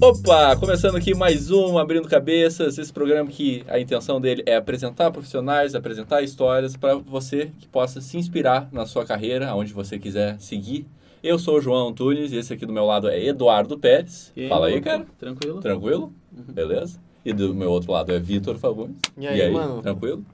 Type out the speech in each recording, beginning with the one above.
Opa, começando aqui mais um Abrindo Cabeças, esse programa que a intenção dele é apresentar profissionais, apresentar histórias para você que possa se inspirar na sua carreira, aonde você quiser seguir. Eu sou o João Antunes e esse aqui do meu lado é Eduardo Pérez. E aí, Fala aí, mano? cara. Tranquilo? Tranquilo? Beleza? E do meu outro lado é Vitor Fagundes. E aí, mano? Tranquilo?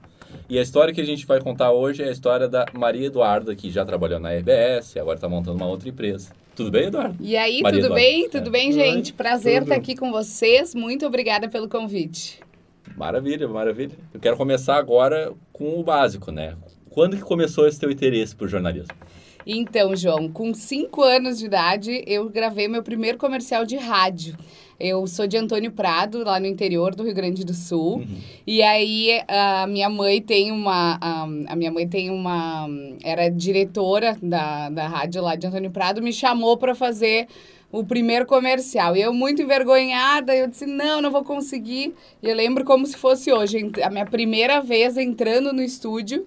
E a história que a gente vai contar hoje é a história da Maria Eduarda, que já trabalhou na RBS e agora está montando uma outra empresa. Tudo bem, Eduardo? E aí, Maria tudo Eduarda. bem? Tudo É. bem, gente? Prazer estar aqui com vocês. Muito obrigada pelo convite. Maravilha, maravilha. Eu quero começar agora com o básico, né? Quando que começou esse teu interesse por jornalismo? Então, João, com cinco anos de idade, eu gravei meu primeiro comercial de rádio. Eu sou de Antônio Prado, lá no interior do Rio Grande do Sul. Uhum. E aí, a minha mãe tem uma... A, a minha mãe tem uma... Era diretora da, da rádio lá de Antônio Prado, me chamou para fazer o primeiro comercial. E eu, muito envergonhada, eu disse, não, não vou conseguir. E eu lembro como se fosse hoje, a minha primeira vez entrando no estúdio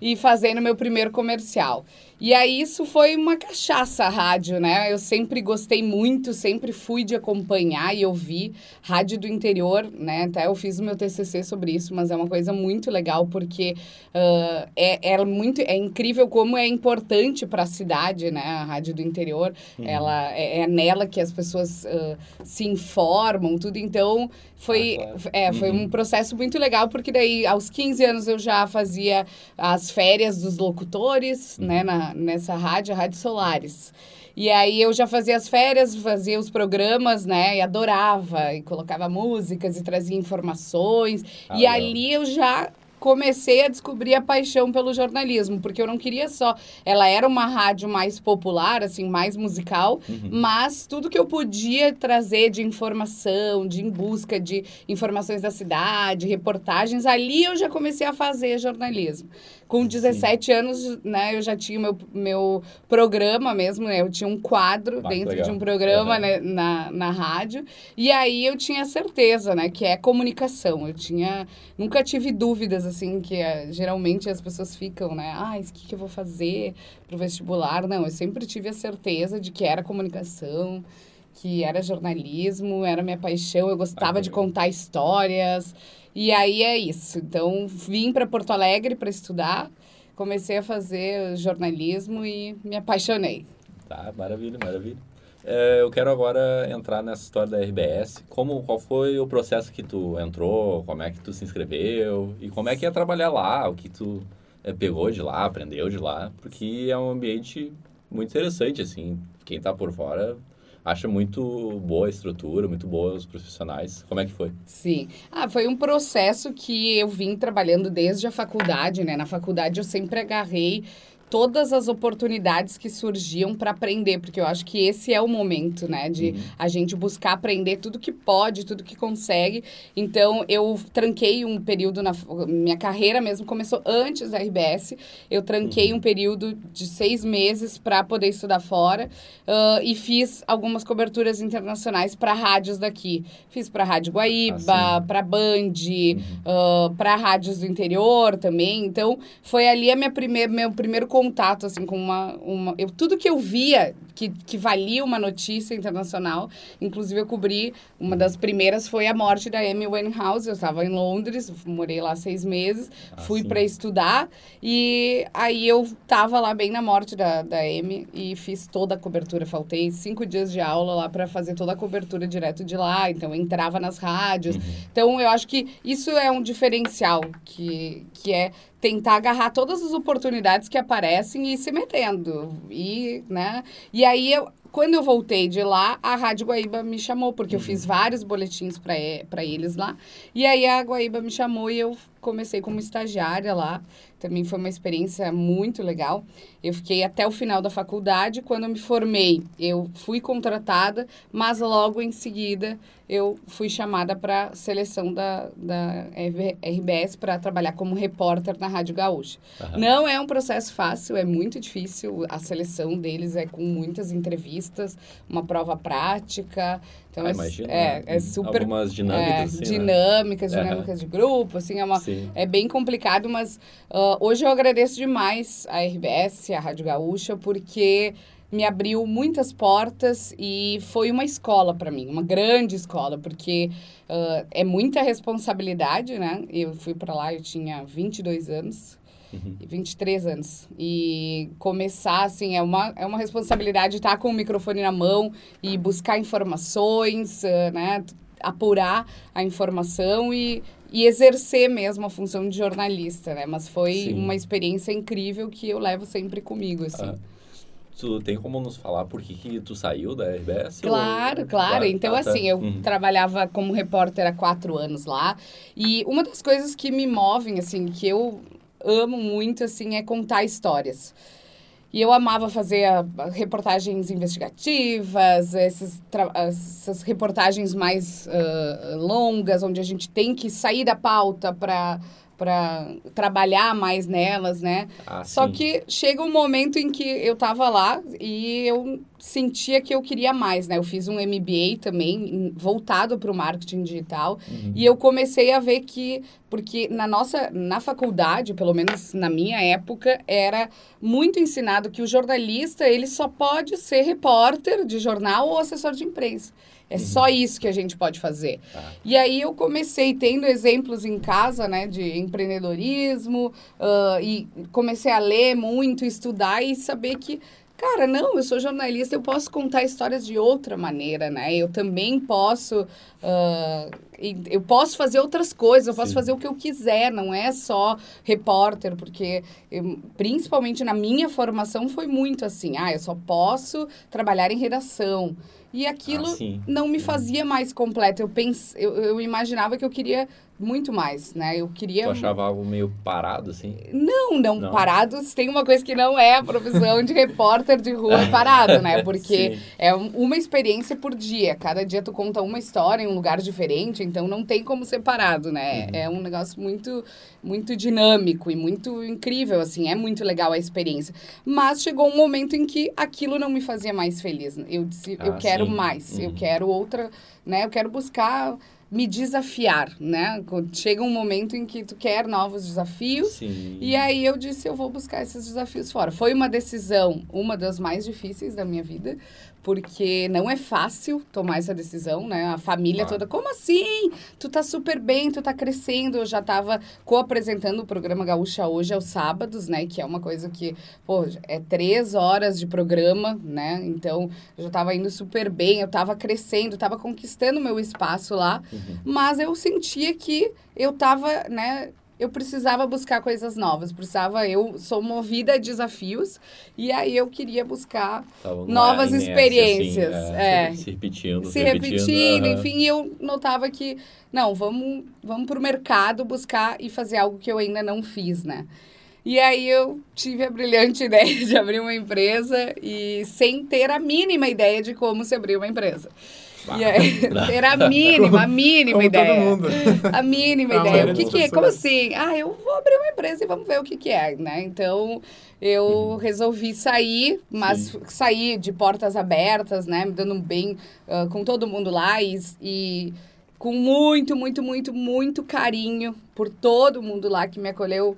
e fazendo meu primeiro comercial. E aí isso foi uma cachaça a rádio, né? Eu sempre gostei muito, sempre fui de acompanhar e ouvir rádio do interior, né? Até eu fiz o meu TCC sobre isso, mas é uma coisa muito legal porque ah, é, é muito é incrível como é importante para a cidade, né? A rádio do interior, ela é, é nela que as pessoas ah, se informam, tudo. Então foi Ah, é, foi Uhum. um processo muito legal porque daí aos 15 anos eu já fazia as férias dos locutores, Uhum. né, na, nessa rádio, a Rádio Solares. E aí eu já fazia as férias, fazia os programas, né, e adorava, e colocava músicas e trazia informações. Ah, e ali eu já comecei a descobrir a paixão pelo jornalismo, porque eu não queria só, ela era uma rádio mais popular, assim, mais musical, Uhum. mas tudo que eu podia trazer de informação, de em busca de informações da cidade, reportagens, ali eu já comecei a fazer jornalismo. Com 17 anos, né, eu já tinha meu, meu programa mesmo, né, eu tinha um quadro Ah, dentro legal. de um programa Aham. né, na, na rádio, e aí eu tinha certeza, né, que é comunicação. Eu tinha, nunca tive dúvidas, assim, que eh, geralmente as pessoas ficam, né, ah, o que, que eu vou fazer pro vestibular? Não, eu sempre tive a certeza de que era comunicação, que era jornalismo, era minha paixão, eu gostava Ah, de contar histórias. E aí é isso. Então, vim para Porto Alegre para estudar, comecei a fazer jornalismo e me apaixonei. Tá, maravilha, maravilha. É, eu quero agora entrar nessa história da RBS. Como, qual foi o processo que tu entrou? Como é que tu se inscreveu? E como é que é trabalhar lá? O que tu é, pegou de lá, aprendeu de lá? Porque é um ambiente muito interessante, assim. Quem tá por fora acha muito boa a estrutura, muito boa os profissionais. Como é que foi? Sim. Ah, foi um processo que eu vim trabalhando desde a faculdade, né? Na faculdade eu sempre agarrei todas as oportunidades que surgiam para aprender, porque eu acho que esse é o momento, né, de a gente buscar aprender tudo que pode, tudo que consegue. Então, eu tranquei um período na minha carreira mesmo começou antes da RBS. Eu tranquei um período de seis meses para poder estudar fora ah, e fiz algumas coberturas internacionais para rádios daqui. Fiz para Rádio Guaíba, Ah, para Band, para rádios do interior também. Então, foi ali a minha primeir, meu primeiro contato assim com uma, uma eu, tudo que eu via que, que valia uma notícia internacional. Inclusive, eu cobri, uma das primeiras foi a morte da Amy Winehouse. Eu estava em Londres, morei lá seis meses, Ah, fui para estudar e aí eu estava lá bem na morte da, da Amy e fiz toda a cobertura. Faltei cinco dias de aula lá para fazer toda a cobertura direto de lá. Então, entrava nas rádios. Então, eu acho que isso é um diferencial, que, que é tentar agarrar todas as oportunidades que aparecem e ir se metendo. E, né? E aí, eu, quando eu voltei de lá, a Rádio Guaíba me chamou, porque eu fiz vários boletins para eles lá. E aí, a Guaíba me chamou e eu comecei como estagiária lá. Também foi uma experiência muito legal. Eu fiquei até o final da faculdade. Quando eu me formei, eu fui contratada, mas logo em seguida eu fui chamada para seleção da, da RB RBS para trabalhar como repórter na Rádio Gaúcha. Aham. Não é um processo fácil, é muito difícil. A seleção deles é com muitas entrevistas, uma prova prática. Então, Ah, é, imagino, é, né? é super... Algumas dinâmicas, é, assim, né? dinâmicas, Aham. dinâmicas de grupo, assim, é uma... Sim. É bem complicado, mas ah, hoje eu agradeço demais a RBS, a Rádio Gaúcha, porque me abriu muitas portas e foi uma escola para mim, uma grande escola, porque ah, é muita responsabilidade, né? Eu fui para lá, eu tinha 22 anos. Uhum. 23 anos. E começar, assim, é uma, é uma responsabilidade estar com o microfone na mão e buscar informações, ah, né? Apurar a informação e, e exercer mesmo a função de jornalista, né? Mas foi Sim. uma experiência incrível que eu levo sempre comigo, assim. Ah, Tu tem como nos falar por que, que tu saiu da RBS? Claro, ou- claro. Ah, Então, tá, tá. assim, eu Uhum. trabalhava como repórter há quatro anos lá. E uma das coisas que me movem, assim, que eu amo muito, assim, é contar histórias. E eu amava fazer ah, reportagens investigativas, esses tra- essas reportagens mais ah, longas, onde a gente tem que sair da pauta para para trabalhar mais nelas, né? Ah, Só sim. que chega um momento em que eu tava lá e eu sentia que eu queria mais, né? Eu fiz um MBA também, voltado para o marketing digital. Uhum. E eu comecei a ver que, porque na nossa, na faculdade, pelo menos na minha época, era muito ensinado que o jornalista, ele só pode ser repórter de jornal ou assessor de imprensa. É só isso que a gente pode fazer. Tá. E aí eu comecei tendo exemplos em casa, né, de empreendedorismo, ah, e comecei a ler muito, estudar e saber que, cara, não, eu sou jornalista, eu posso contar histórias de outra maneira, né? Eu também posso, ah, e- eu posso fazer outras coisas, eu posso Sim. fazer o que eu quiser, não é só repórter, porque eu- principalmente na minha formação foi muito assim, ah, eu só posso trabalhar em redação. E aquilo Ah, não me fazia mais completo. Eu, pens... eu, eu imaginava que eu queria muito mais, né? Eu queria. Tu achava algo meio parado, assim? Não, não, Não. parados. Tem uma coisa que não é a profissão de repórter de rua parado, né? Porque Sim. é um- uma experiência por dia. Cada dia tu conta uma história em um lugar diferente, então não tem como ser parado, né? Uhum. É um negócio muito, muito dinâmico e muito incrível, assim. É muito legal a experiência. Mas chegou um momento em que aquilo não me fazia mais feliz. Eu disse, eu Ah, quero sim. mais, eu Uhum. quero outra, né? Eu quero buscar me desafiar, né? Chega um momento em que tu quer novos desafios. Sim. E aí eu disse, eu vou buscar esses desafios fora. Foi uma decisão, uma das mais difíceis da minha vida, porque não é fácil tomar essa decisão, né? A família Claro. toda, como assim? Tu tá super bem, tu tá crescendo. Eu já tava co-apresentando o programa Gaúcha hoje aos sábados, né? Que é uma coisa que, pô, é três horas de programa, né? Então, eu já tava indo super bem, eu tava crescendo, tava conquistando meu espaço lá. Uhum. Mas eu sentia que eu tava, né? Eu precisava buscar coisas novas, precisava. Eu sou movida a desafios e aí eu queria buscar numa novas inércia, experiências, assim, é. Se repetindo, se repetindo, aham. enfim, e eu notava que, não, vamos, vamos pro mercado buscar e fazer algo que eu ainda não fiz, né? E aí eu tive a brilhante ideia de abrir uma empresa e sem ter a mínima ideia de como se abrir uma empresa. Aí, ter a mínima, a mínima Como ideia. todo mundo. A mínima A ideia. O que, que é? Como assim? Ah, eu vou abrir uma empresa e vamos ver o que, que é, né? Então, eu Uhum. resolvi sair, mas sair de portas abertas, né? Me dando bem ah, com todo mundo lá e, e com muito, muito, muito, muito carinho por todo mundo lá que me acolheu,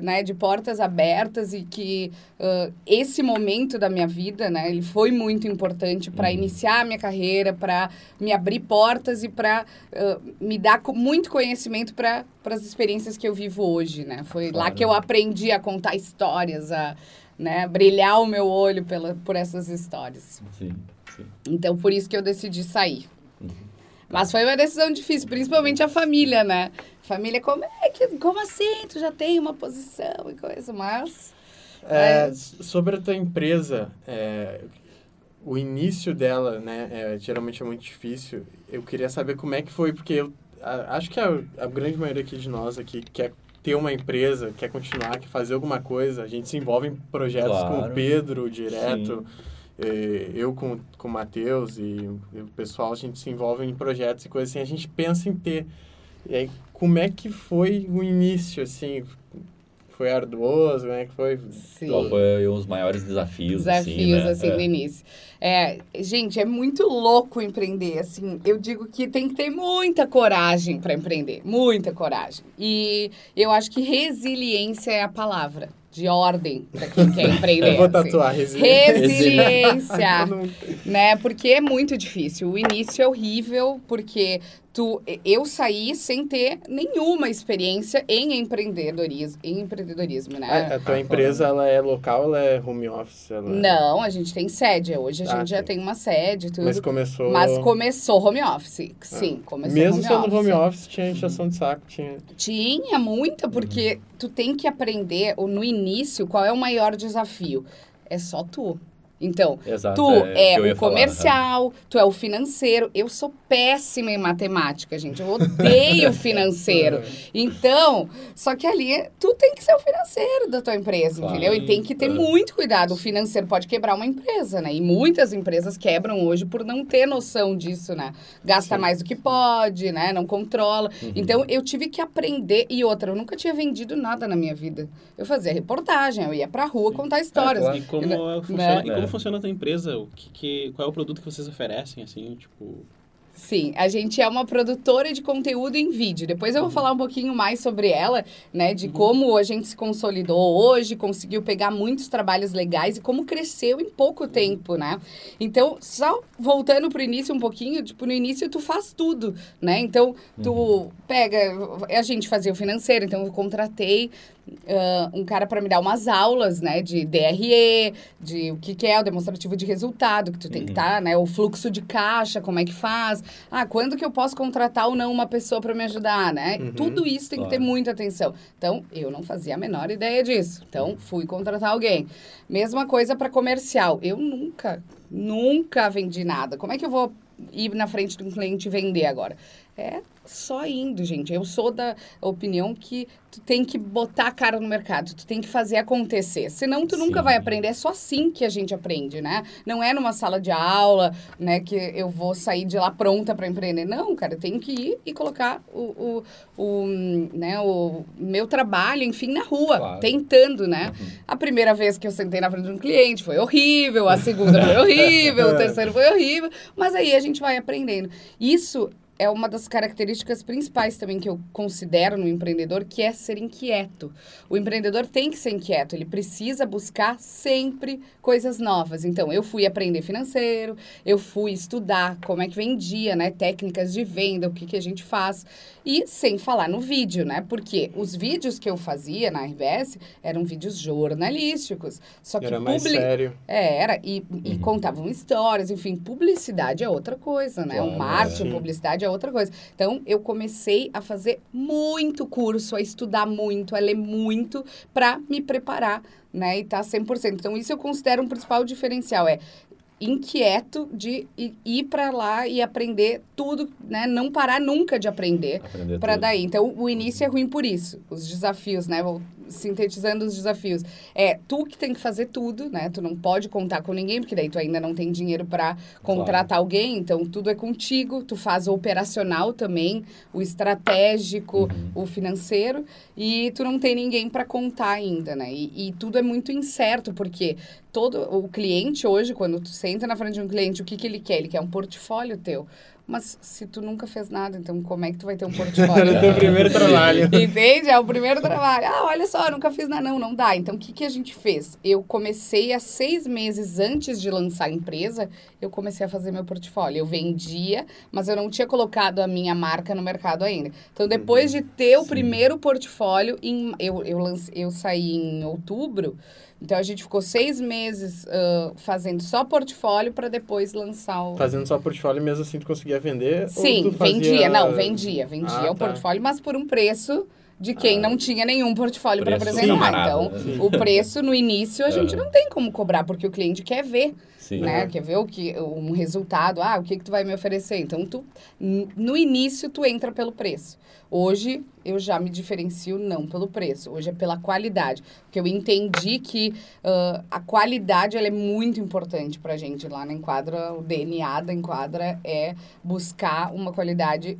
né? De portas abertas e que ah, esse momento da minha vida, né? Ele foi muito importante para Uhum. iniciar a minha carreira, para me abrir portas e para me dar muito conhecimento para as experiências que eu vivo hoje, né? Foi lá Claro. que eu aprendi a contar histórias, a né, brilhar o meu olho pela, por essas histórias. Sim, sim. Então, por isso que eu decidi sair. Uhum. Mas foi uma decisão difícil, principalmente a família, né? Família, como é que, como assim? Tu já tem uma posição e coisa, mas... É, s- sobre a tua empresa, é, o início dela, né, é, geralmente é muito difícil. Eu queria saber como é que foi, porque eu a- acho que a, a grande maioria aqui de nós aqui quer ter uma empresa, quer continuar, quer fazer alguma coisa. A gente se envolve em projetos com Claro. o Pedro direto, eh, eu com, com o Matheus e o pessoal, a gente se envolve em projetos e coisas assim, a gente pensa em ter. E aí, como é que foi o início, assim? foi arduoso? Como é que foi? Sim. Qual foi os maiores desafios, desafios, assim, assim, né? no início. É, gente, é muito louco empreender, assim. Eu digo que tem que ter muita coragem para empreender, muita coragem. E eu acho que resiliência é a palavra de ordem para quem quer empreender. Eu vou assim. tatuar resiliência. Resiliência, né? Porque é muito difícil. O início é horrível, porque tu, eu saí sem ter nenhuma experiência em empreendedorismo, em empreendedorismo, né? A, a tua empresa, ela é local, ela é home office? Ela... Não, a gente tem sede. Hoje a Ah, gente já tem. tem uma sede tudo. Mas começou... Mas começou home office. Sim, começou Mesmo home sendo office. home office, tinha injeção de saco, tinha... Tinha muita, porque tu tem que aprender no início qual é o maior desafio. É só tu. Então, Exato, tu é, é, o falar, comercial, tu é o financeiro. Eu sou péssima em matemática, gente. Eu odeio financeiro. Então, só que ali tu tem que ser o financeiro da tua empresa, Claro. entendeu? E tem que ter É. muito cuidado. O financeiro pode quebrar uma empresa, né? E muitas empresas quebram hoje por não ter noção disso, né? Gasta Sim. mais do que pode, né? Não controla. Uhum. Então, eu tive que aprender. E outra, eu nunca tinha vendido nada na minha vida. Eu fazia reportagem, eu ia pra rua contar histórias. claro. E como, Né? é- funciona, e É. como funciona a tua empresa? O que, que- qual é o produto que vocês oferecem, assim, tipo... Sim, a gente é uma produtora de conteúdo em vídeo. Depois eu vou falar um pouquinho mais sobre ela, né? De como a gente se consolidou hoje, conseguiu pegar muitos trabalhos legais e como cresceu em pouco tempo, né? Então, só voltando pro início um pouquinho, tipo, no início tu faz tudo, né? Então, tu pega. A gente fazia o financeiro, então eu contratei ah, um cara para me dar umas aulas, né, de DRE, de o que, que é o demonstrativo de resultado, que tu tem que estar, né, o fluxo de caixa, como é que faz, ah, quando que eu posso contratar ou não uma pessoa para me ajudar, né? Uhum, Tudo isso tem que ter claro. muita atenção. Então, eu não fazia a menor ideia disso. Então, fui contratar alguém. Mesma coisa para comercial. Eu nunca, nunca vendi nada. Como é que eu vou ir na frente de um cliente e vender agora? É só indo, gente. Eu sou da opinião que tu tem que botar a cara no mercado, tu tem que fazer acontecer. Senão tu nunca Sim. vai aprender. É só assim que a gente aprende, né? Não é numa sala de aula, né, que eu vou sair de lá pronta para empreender. Não, cara, eu tenho que ir e colocar o, o, o, né, o meu trabalho, enfim, na rua, Claro. tentando, né? Uhum. A primeira vez que eu sentei na frente de um cliente foi horrível, a segunda foi horrível, o terceiro foi horrível, mas aí a gente vai aprendendo. Isso é uma das características principais também que eu considero no empreendedor, que é ser inquieto. O empreendedor tem que ser inquieto, ele precisa buscar sempre coisas novas. Então, eu fui aprender financeiro, eu fui estudar como é que vendia, né, técnicas de venda, o que, que a gente faz. E sem falar no vídeo, né? Porque os vídeos que eu fazia na RBS eram vídeos jornalísticos. Só que Era mais publi- sério. é, era. E, e Uhum. contavam histórias, enfim, publicidade é outra coisa, né? Claro, o marketing, é. publicidade é outra coisa. Então, eu comecei a fazer muito curso, a estudar muito, a ler muito, para me preparar, né? E tá 100%. Então, isso eu considero um principal diferencial, é inquieto de ir para lá e aprender tudo, né? Não parar nunca de aprender Aprender para daí. Então, o início é ruim por isso. Os desafios, né? Sintetizando os desafios. É tu que tem que fazer tudo, né? Tu não pode contar com ninguém, porque daí tu ainda não tem dinheiro para contratar alguém. Então, tudo é contigo. Tu faz o operacional também, o estratégico, Uhum. o financeiro. E tu não tem ninguém para contar ainda, né? E, e tudo é muito incerto, porque todo o cliente hoje, quando tu senta na frente de um cliente, o que, que ele quer? Ele quer um portfólio teu. Mas se tu nunca fez nada, então como é que tu vai ter um portfólio? No teu primeiro trabalho. Entende? É o primeiro trabalho. Ah, olha só, nunca fiz nada. Não, não dá. Então, o que, que a gente fez? Eu comecei há seis meses antes de lançar a empresa, eu comecei a fazer meu portfólio. Eu vendia, mas eu não tinha colocado a minha marca no mercado ainda. Então, depois de ter o Sim. primeiro portfólio, em, eu, eu, lance, eu saí em outubro. Então, a gente ficou seis meses ah, fazendo só portfólio para depois lançar o... Fazendo só portfólio mesmo assim tu conseguia vender? ou Sim, tu fazia- vendia. Não, vendia. Vendia Ah, o tá. portfólio, mas por um preço de quem Ah, não tinha nenhum portfólio para apresentar. camarada, Então, né? Sim. o preço no início a gente não tem como cobrar, porque o cliente quer ver, Sim. né? Quer ver o que, um resultado. Ah, o que, que tu vai me oferecer? Então, tu, no início, tu entra pelo preço. Hoje, eu já me diferencio não pelo preço. Hoje é pela qualidade. Porque eu entendi que ah, a qualidade ela é muito importante pra gente lá na Enquadra. O DNA da Enquadra é buscar uma qualidade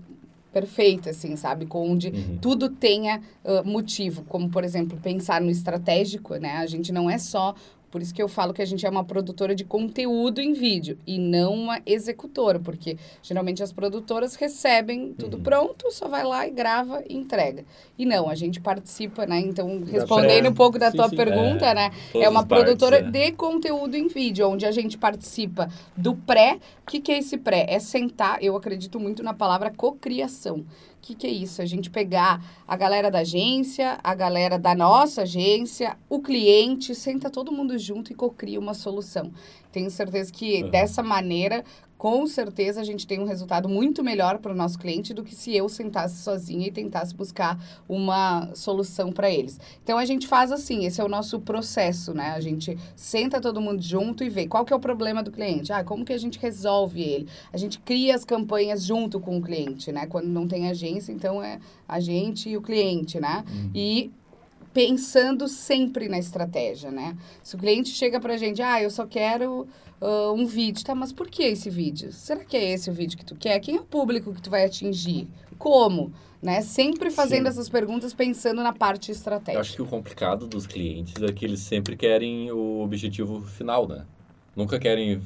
perfeita, assim, sabe? Onde Uhum. tudo tenha ah, motivo, como, por exemplo, pensar no estratégico, né? A gente não é só... Por isso que eu falo que a gente é uma produtora de conteúdo em vídeo e não uma executora, porque geralmente as produtoras recebem tudo Uhum. pronto, só vai lá e grava e entrega. E não, a gente participa, né? Então, respondendo um pouco da Sim, tua sim. pergunta, É, né? É uma as partes, produtora né? de conteúdo em vídeo, onde a gente participa do pré. O que, que é esse pré? É sentar, eu acredito muito na palavra cocriação. O que, que é isso? A gente pegar a galera da agência, a galera da nossa agência, o cliente, senta todo mundo junto e cocria uma solução. Tenho certeza que Uhum. dessa maneira, com certeza, a gente tem um resultado muito melhor para o nosso cliente do que se eu sentasse sozinha e tentasse buscar uma solução para eles. Então a gente faz assim, esse é o nosso processo, né? A gente senta todo mundo junto e vê qual que é o problema do cliente. Ah, como que a gente resolve ele? A gente cria as campanhas junto com o cliente, né? Quando não tem agência, então é a gente e o cliente, né? E pensando sempre na estratégia, né? Se o cliente chega pra gente, ah, eu só quero ah, um vídeo, tá? Mas por que esse vídeo? Será que é esse o vídeo que tu quer? Quem é o público que tu vai atingir? Como? Né? Sempre fazendo Sim. essas perguntas pensando na parte Eu estratégica. acho que o complicado dos clientes é que eles sempre querem o objetivo final, né? Nunca querem,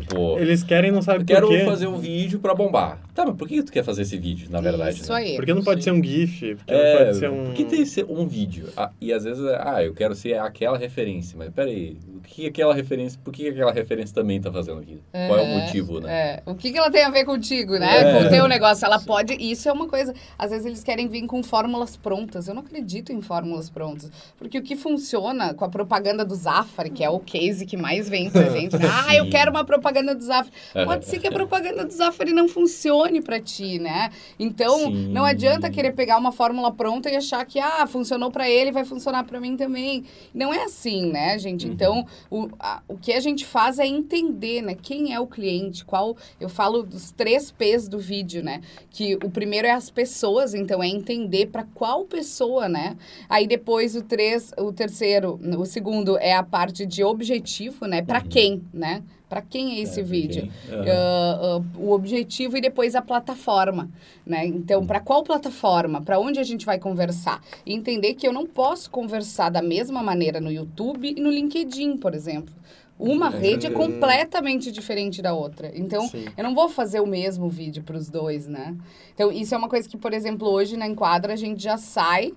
tipo... Eles querem e não quero por quê. fazer um vídeo pra bombar. Tá, mas por que tu quer fazer esse vídeo, na verdade? Isso né? aí. Porque não pode Sim. ser um GIF, porque É, não pode ser um... por que tem que ser um vídeo? Ah, e às vezes, ah, eu quero ser aquela referência. Mas peraí, o que aquela referência... Por que aquela referência também tá fazendo aqui? Qual é o Uhum. motivo, né? É. O que, que ela tem a ver contigo, né? É. Com o teu negócio. Ela pode. Isso é uma coisa. Às vezes eles querem vir com fórmulas prontas. Eu não acredito em fórmulas prontas. Porque o que funciona com a propaganda do Zafari, que é o case que mais vem pra gente. né? ah, eu quero uma propaganda do Zafari. É. Pode ser que a propaganda do Zafari não funcione pra ti, né? Então, Sim. não adianta querer pegar uma fórmula pronta e achar que, ah, funcionou pra ele, vai funcionar pra mim também. Não é assim, né, gente? Uhum. Então, o, a- o que a gente faz é entender, né? Quem é o cliente, qual... Eu falo dos três P's do vídeo, né? Que o primeiro é as pessoas, então é entender para qual pessoa, né? Aí depois o três, o terceiro, o segundo é a parte de objetivo, né? Para Uhum. quem, né? Para quem é esse É, vídeo? Aham. Ah, ah, o objetivo e depois a plataforma, né? Então, para qual plataforma? Para onde a gente vai conversar? E entender que eu não posso conversar da mesma maneira no YouTube e no LinkedIn, por exemplo. Uma É, rede é hum. completamente diferente da outra. Então, Sim. eu não vou fazer o mesmo vídeo para os dois, né? Então, isso é uma coisa que, por exemplo, hoje na Enquadra a gente já sai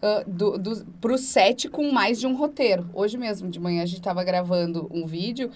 ah, do, do, pro set com mais de um roteiro. Hoje mesmo, de manhã, a gente estava gravando um vídeo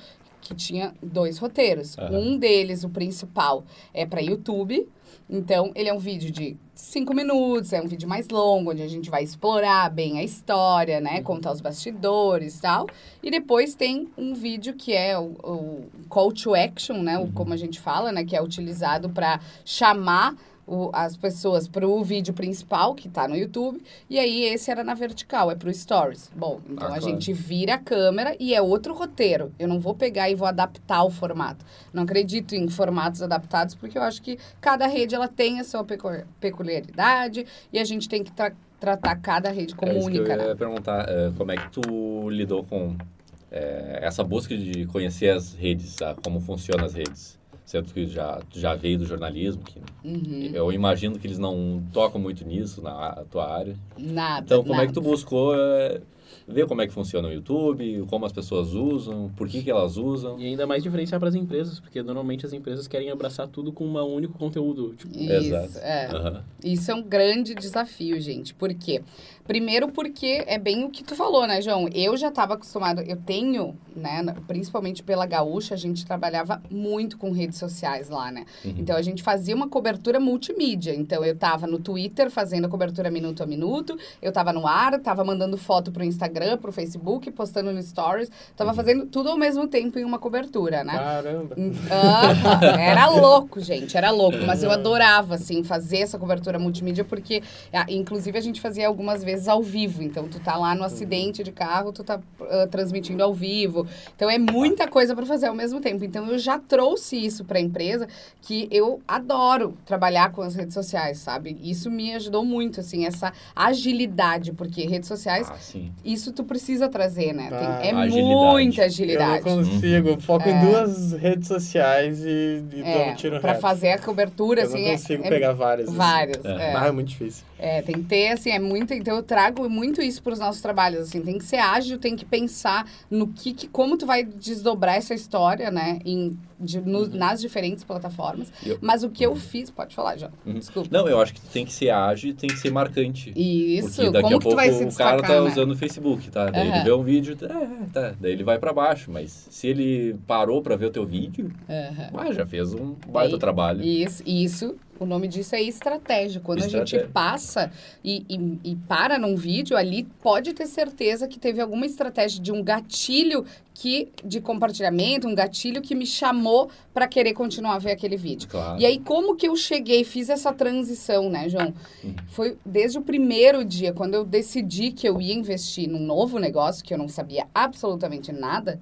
que tinha dois roteiros. Aham. Um deles, o principal, é para YouTube. Então, ele é um vídeo de cinco minutos, é um vídeo mais longo, onde a gente vai explorar bem a história, né? Contar os bastidores e tal. E depois tem um vídeo que é o, o call to action, né? O, como a gente fala, né? Que é utilizado para chamar o- as pessoas para o vídeo principal, que está no YouTube. E aí, esse era na vertical, é para o Stories. Bom, então Ah, a claro. gente vira a câmera e é outro roteiro. Eu não vou pegar e vou adaptar o formato. Não acredito em formatos adaptados, porque eu acho que cada rede ela tem a sua pecu- peculiaridade e a gente tem que tra- tratar cada rede como é única, eu né? ia perguntar, é, como é que tu lidou com é, essa busca de conhecer as redes, a- como funcionam as redes? Sendo que já, já veio do jornalismo, que Uhum. eu imagino que eles não tocam muito nisso na tua área. Nada. Então, como é nada. que tu buscou é, ver como é que funciona o YouTube, como as pessoas usam, por que, que elas usam? E ainda mais diferenciar para as empresas, porque normalmente as empresas querem abraçar tudo com um único conteúdo. Tipo, Isso, Exato. é. Aham. Isso é um grande desafio, gente. Por quê? Primeiro porque é bem o que tu falou, né, João? Eu já estava acostumada, eu tenho, né, principalmente pela Gaúcha, a gente trabalhava muito com redes sociais lá, né? Uhum. Então a gente fazia uma cobertura multimídia. Então eu tava no Twitter fazendo a cobertura minuto a minuto, eu tava no ar, tava mandando foto pro Instagram, pro Facebook, postando no Stories, tava fazendo tudo ao mesmo tempo em uma cobertura, né? Caramba. Era louco, gente, era louco. Mas eu adorava, assim, fazer essa cobertura multimídia, porque, ah, inclusive, a gente fazia algumas vezes ao vivo. Então, tu tá lá no acidente de carro, tu tá ah, transmitindo ao vivo. Então, é muita coisa para fazer ao mesmo tempo. Então, eu já trouxe isso pra empresa, que eu adoro trabalhar com as redes sociais, sabe? Isso me ajudou muito, assim, essa agilidade, porque redes sociais Ah, sim. Isso tu precisa trazer, né? Tem- Ah, é agilidade. muita Eu não agilidade. consigo. Eu foco em É. duas redes sociais e, e dou É, um tiro pra reto. fazer a cobertura, Eu assim, não é- consigo é, pegar várias. assim. várias. É. é. Ah, é muito difícil. É, tem que ter, assim, é muito. Então eu trago muito isso para os nossos trabalhos, assim, tem que ser ágil, tem que pensar no que, que como tu vai desdobrar essa história, né, em, de- no- nas diferentes plataformas. Uhum. Eu- Mas o que eu fiz, pode falar, João. Uhum. Desculpa. Não, eu acho que tu tem que ser ágil e tem que ser marcante. Isso, Porque daqui como a pouco o cara tá né? usando o Facebook, tá? Daí Aham. ele vê um vídeo, é, tá. Daí ele vai pra baixo. Mas se ele parou pra ver o teu vídeo, ah, já fez um baita Aí- trabalho. Isso, isso, o nome disso é estratégia. Quando a Estratégia. gente passa e, e, e para num vídeo, ali pode ter certeza que teve alguma estratégia de um gatilho que de compartilhamento, um gatilho que me chamou para querer continuar a ver aquele vídeo. Claro. E aí, como que eu cheguei, fiz essa transição, né, João? Uhum. Foi desde o primeiro dia, quando eu decidi que eu ia investir num novo negócio, que eu não sabia absolutamente nada,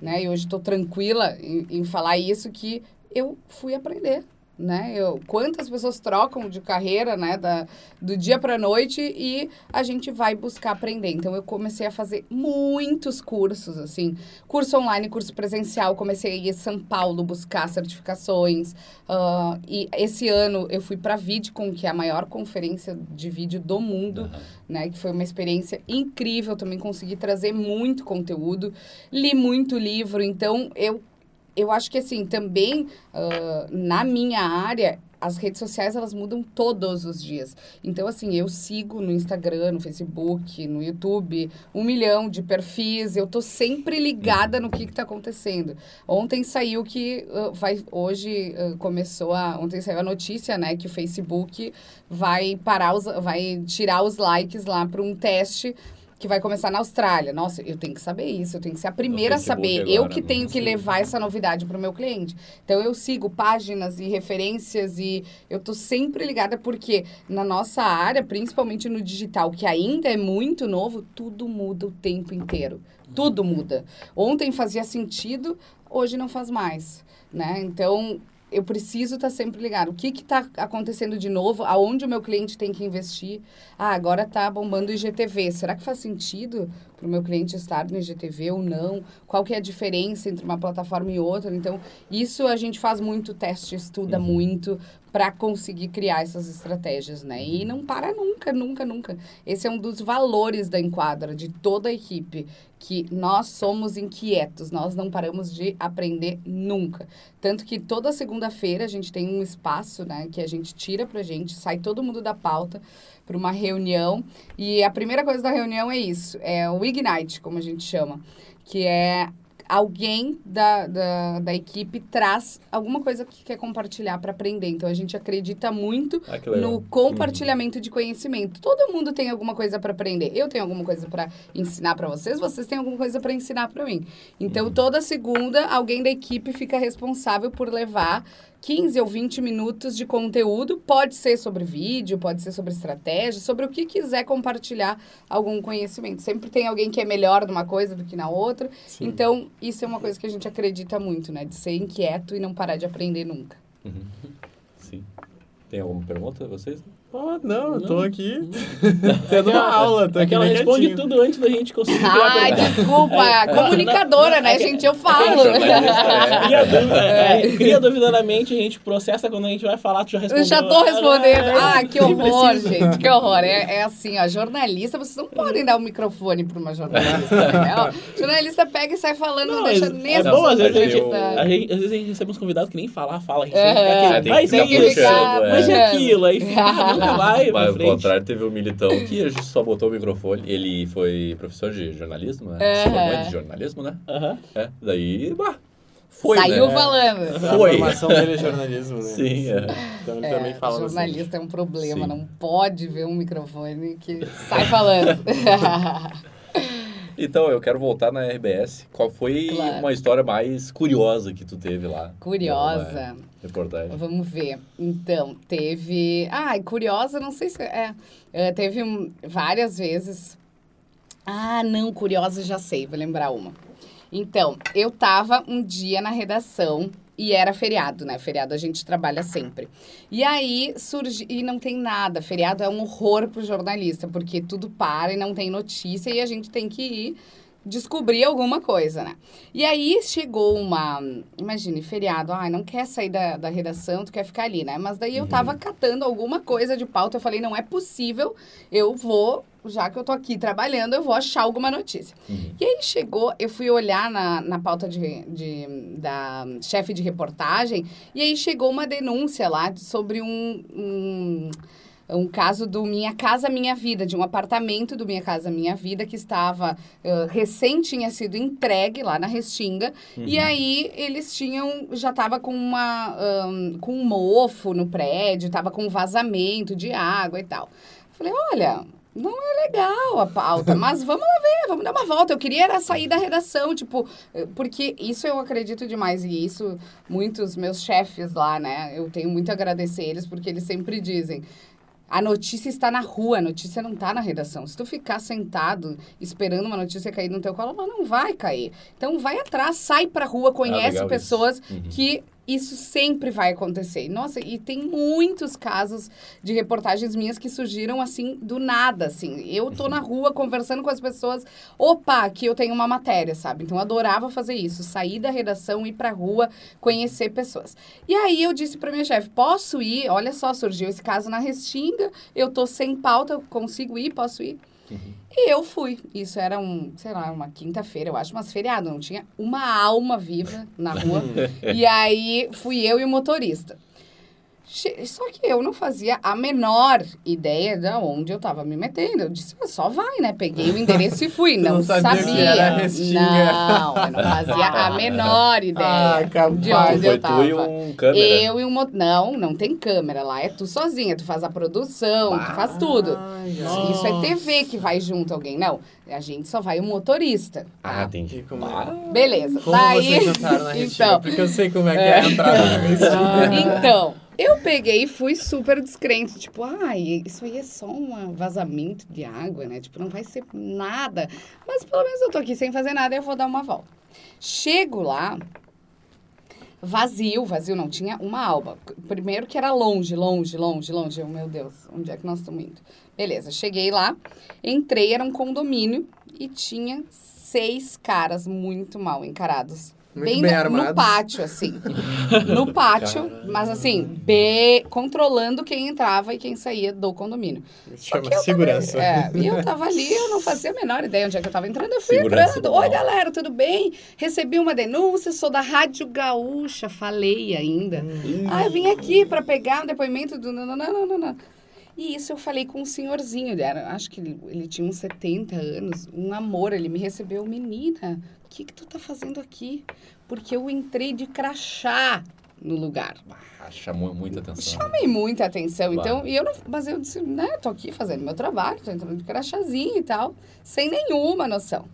né? E hoje estou tranquila em, em falar isso, que eu fui aprender. Né? Eu, quantas pessoas trocam de carreira né? da, do dia para noite e a gente vai buscar aprender. Então, eu comecei a fazer muitos cursos, assim, curso online, curso presencial. Comecei a ir em São Paulo buscar certificações. ah, e esse ano eu fui para a VidCon, que é a maior conferência de vídeo do mundo, Aham. né? Que foi uma experiência incrível. Também consegui trazer muito conteúdo, li muito livro. Então, eu, eu acho que, assim, também ah, na minha área. As redes sociais, elas mudam todos os dias. Então, assim, eu sigo no Instagram, no Facebook, no YouTube, um milhão de perfis. Eu tô sempre ligada no que que tá acontecendo. Ontem saiu que ah, vai hoje ah, começou a ontem saiu a notícia, né, que o Facebook vai parar os vai tirar os likes lá para um teste que vai começar na Austrália. Nossa, eu tenho que saber isso, eu tenho que ser a primeira a saber. agora, eu que né? tenho que levar essa novidade para o meu cliente. Então eu sigo páginas e referências e eu tô sempre ligada porque na nossa área, principalmente no digital, que ainda é muito novo, tudo muda o tempo inteiro. Tudo muda. Ontem fazia sentido, hoje não faz mais, né? Então, eu preciso estar sempre ligado. O que está acontecendo de novo? Aonde o meu cliente tem que investir? Ah, agora está bombando o IGTV. Será que faz sentido para o meu cliente estar no IGTV ou não? Qual que é a diferença entre uma plataforma e outra? Então, isso a gente faz muito teste, estuda Uhum. muito para conseguir criar essas estratégias, né? E não para nunca, nunca, nunca. Esse é um dos valores da Enquadra, de toda a equipe, que nós somos inquietos, nós não paramos de aprender nunca. Tanto que toda segunda-feira a gente tem um espaço, né, que a gente tira pra gente, sai todo mundo da pauta para uma reunião. E a primeira coisa da reunião é isso, é o Ignite, como a gente chama, que é alguém da, da, da equipe traz alguma coisa que quer compartilhar para aprender. Então a gente acredita muito Ah, no compartilhamento de conhecimento. Todo mundo tem alguma coisa para aprender. Eu tenho alguma coisa para ensinar para vocês, vocês têm alguma coisa para ensinar para mim. Então, toda segunda, alguém da equipe fica responsável por levar 15 ou 20 minutos de conteúdo. Pode ser sobre vídeo, pode ser sobre estratégia, sobre o que quiser compartilhar algum conhecimento. Sempre tem alguém que é melhor numa coisa do que na outra. Sim. Então, isso é uma coisa que a gente acredita muito, né? De ser inquieto e não parar de aprender nunca. Sim. Tem alguma pergunta, vocês? Oh, não, eu tô aqui tendo uma aula. Tô É aqui que ela responde quietinho. tudo antes da gente conseguir Ai, desculpa, comunicadora, né, gente? Eu falo. Cria dúvida, é, cria dúvida na mente, a gente processa quando a gente vai falar, tu já respondeu. Eu já tô respondendo. É, Ah, que horror, gente, que horror. É, é assim, ó, jornalista, vocês não podem dar o microfone pra uma jornalista, né? Ó, jornalista pega e sai falando, não, Não, deixa é- nem é as bom, às pessoas vezes a gente, acreditarem. a gente- às vezes a gente recebe uns convidados que nem falar, fala. A gente É. fica É, aqui, que ser ficar isso, puxando, é. aquilo. Aí fica, nunca vai Mas ao contrário, teve um militão que a gente só botou o microfone. Ele foi professor de jornalismo, né? Aham. Se formou de jornalismo, né? Aham. É, daí, bah, foi, Saiu né? falando. A Foi. formação dele é jornalismo, né? Sim, é. Então ele É, também fala jornalista é um problema, Sim. não pode ver um microfone que sai falando. Então, eu quero voltar na RBS. Qual foi Claro. uma história mais curiosa que tu teve lá? Curiosa. Uma Reportagem. Vamos ver. Então, teve. Ai, curiosa, não sei se. É, é, teve um- várias vezes. Ah, não, curiosa, já sei, vou lembrar uma. Então, eu tava um dia na redação E era feriado, né? Feriado a gente trabalha sempre. E aí surge. E não tem nada. Feriado é um horror pro jornalista, porque tudo para e não tem notícia e a gente tem que ir descobrir alguma coisa, né? E aí chegou uma. Imagine, feriado, ai, não quer sair da, da redação, tu quer ficar ali, né? Mas daí eu tava catando alguma coisa de pauta, eu falei, não é possível, eu vou. Já que eu tô aqui trabalhando, eu vou achar alguma notícia. E aí chegou, eu fui olhar na, na pauta de, de, da chefe de reportagem, e aí chegou uma denúncia lá sobre um, um, um caso do Minha Casa Minha Vida, de um apartamento do Minha Casa Minha Vida que estava eh, recém tinha sido entregue lá na Restinga. E aí eles tinham, já estava com uma ahn, com um mofo no prédio, estava com um vazamento de água e tal. Falei, olha, não é legal a pauta, mas vamos lá ver, vamos dar uma volta. Eu queria era sair da redação, tipo, eh, porque isso eu acredito demais, e isso muitos meus chefes lá, né? Eu tenho muito a agradecer eles, porque eles sempre dizem. A notícia está na rua, a notícia não está na redação. Se tu ficar sentado esperando uma notícia cair no teu colo, ela não vai cair. Então vai atrás, sai pra rua, conhece legal pessoas. Uhum. que isso sempre vai acontecer. Nossa, e tem muitos casos de reportagens minhas que surgiram assim do nada, assim. Eu tô na rua conversando com as pessoas, opa, aqui eu tenho uma matéria, sabe? Então eu adorava fazer isso, sair da redação, ir pra rua, conhecer pessoas. E aí eu disse pra minha chefe, posso ir? Olha só, surgiu esse caso na Restinga, eu tô sem pauta, consigo ir, posso ir? E eu fui. Isso era um, sei lá, uma quinta-feira, eu acho, mas feriado, não tinha uma alma viva na rua. e aí fui eu e o motorista. Só que eu não fazia a menor ideia de onde eu tava me metendo. Eu disse, "Ah, só vai, né? Peguei o endereço e fui. Não, não sabia que era Restinga. Não, eu não fazia a menor ideia Ah, de onde Foi eu tava. tu e um câmera. Eu e um Não, não tem câmera lá. É tu sozinha. Tu faz a produção, tu faz tudo. Ai, Isso, é TV que vai junto alguém. Não, a gente só vai o motorista. Ah, entendi. Como é? Ah, Beleza. Como Daí, vocês entraram na então, Porque eu sei como é que é, a entrada na então, eu peguei e fui super descrente. Tipo, ai, isso aí é só um vazamento de água, né? Tipo, não vai ser nada. Mas pelo menos eu tô aqui sem fazer nada eu vou dar uma volta. Chego lá, vazio, vazio não, tinha uma alma. Primeiro que era longe, longe, longe, longe. Eu, meu Deus, onde é que nós estamos indo? Beleza, cheguei lá, entrei, era um condomínio e tinha seis caras muito mal encarados. Muito bem, bem no, no pátio, assim. No pátio, mas assim, be- controlando quem entrava e quem saía do condomínio. Só que Chama eu segurança. É, e eu tava ali, eu não fazia a menor ideia onde é que eu tava entrando. Eu fui Segurança entrando. do Oi, mal. galera, tudo bem? Recebi uma denúncia, sou da Rádio Gaúcha, falei ainda. Ah, eu vim aqui pra pegar um depoimento do... Não, não, não, não, não. E isso eu falei com um senhorzinho, ele era, acho que ele, ele tinha uns 70 anos, um amor, ele me recebeu, menina, que que tu tá fazendo aqui? Porque eu entrei de crachá no lugar. Ah, chamou muita atenção. Chamei muita atenção, Claro. então, e eu não, mas eu disse, né, tô aqui fazendo meu trabalho, tô entrando de crachazinho e tal, sem nenhuma noção.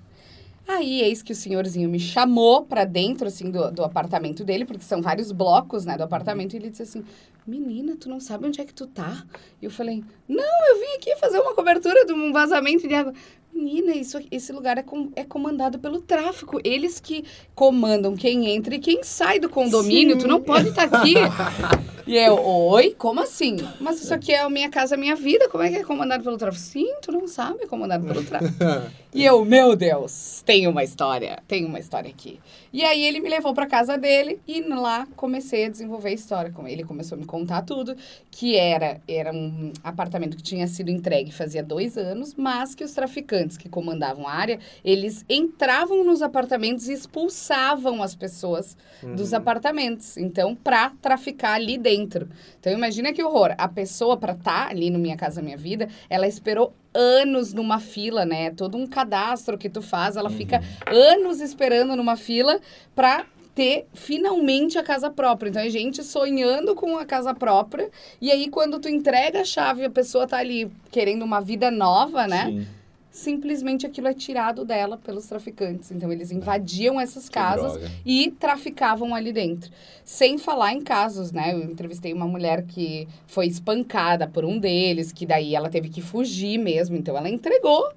Aí, eis que o senhorzinho me chamou pra dentro, assim, do, do apartamento dele, porque são vários blocos, né, do apartamento, e ele disse assim, menina, tu não sabe onde é que tu tá? E eu falei, não, eu vim aqui fazer uma cobertura de um vazamento de água. Menina, isso, esse lugar é, com, é comandado pelo tráfico. Eles que comandam quem entra e quem sai do condomínio. Tu não pode estar aqui. E eu, oi? Como assim? Mas isso aqui é a minha casa, a minha vida. Como é que é comandado pelo tráfico? Sim, tu não sabe, é comandado pelo tráfico. E eu, meu Deus, tem uma história, tem uma história aqui. E aí ele me levou pra casa dele e lá comecei a desenvolver a história. com Ele começou a me contar tudo, que era, era um apartamento que tinha sido entregue fazia dois anos, mas que os traficantes que comandavam a área, eles entravam nos apartamentos e expulsavam as pessoas dos apartamentos. Então, pra traficar ali dentro. Então, imagina que horror. A pessoa, pra estar ali no Minha Casa Minha Vida, ela esperou anos numa fila, né? Todo um cadastro que tu faz, ela fica anos esperando numa fila pra ter finalmente a casa própria. Então, é gente sonhando com a casa própria. E aí, quando tu entrega a chave, a pessoa tá ali querendo uma vida nova, né? Sim. simplesmente aquilo é tirado dela pelos traficantes. Então, eles invadiam essas casas e traficavam ali dentro. Sem falar em casos, né? Eu entrevistei uma mulher que foi espancada por um deles, que daí ela teve que fugir mesmo. Então, ela entregou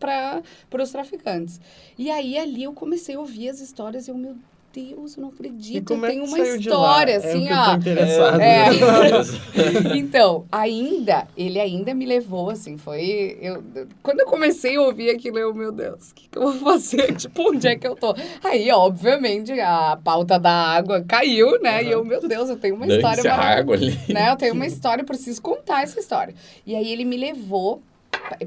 para os traficantes. E aí, ali, eu comecei a ouvir as histórias e eu, meu Deus, eu não E acredito, como eu é tenho que uma saiu de história, é assim, eu ó. interessado. É. Então, ainda, ele ainda me levou, assim, foi... Eu, quando eu comecei a ouvir aquilo, eu, meu Deus, o que, que eu vou fazer? tipo, onde é que eu tô? Aí, obviamente, a pauta da água caiu, né? E eu, meu Deus, eu tenho uma história água ali. né? Eu tenho uma história, eu preciso contar essa história. E aí ele me levou.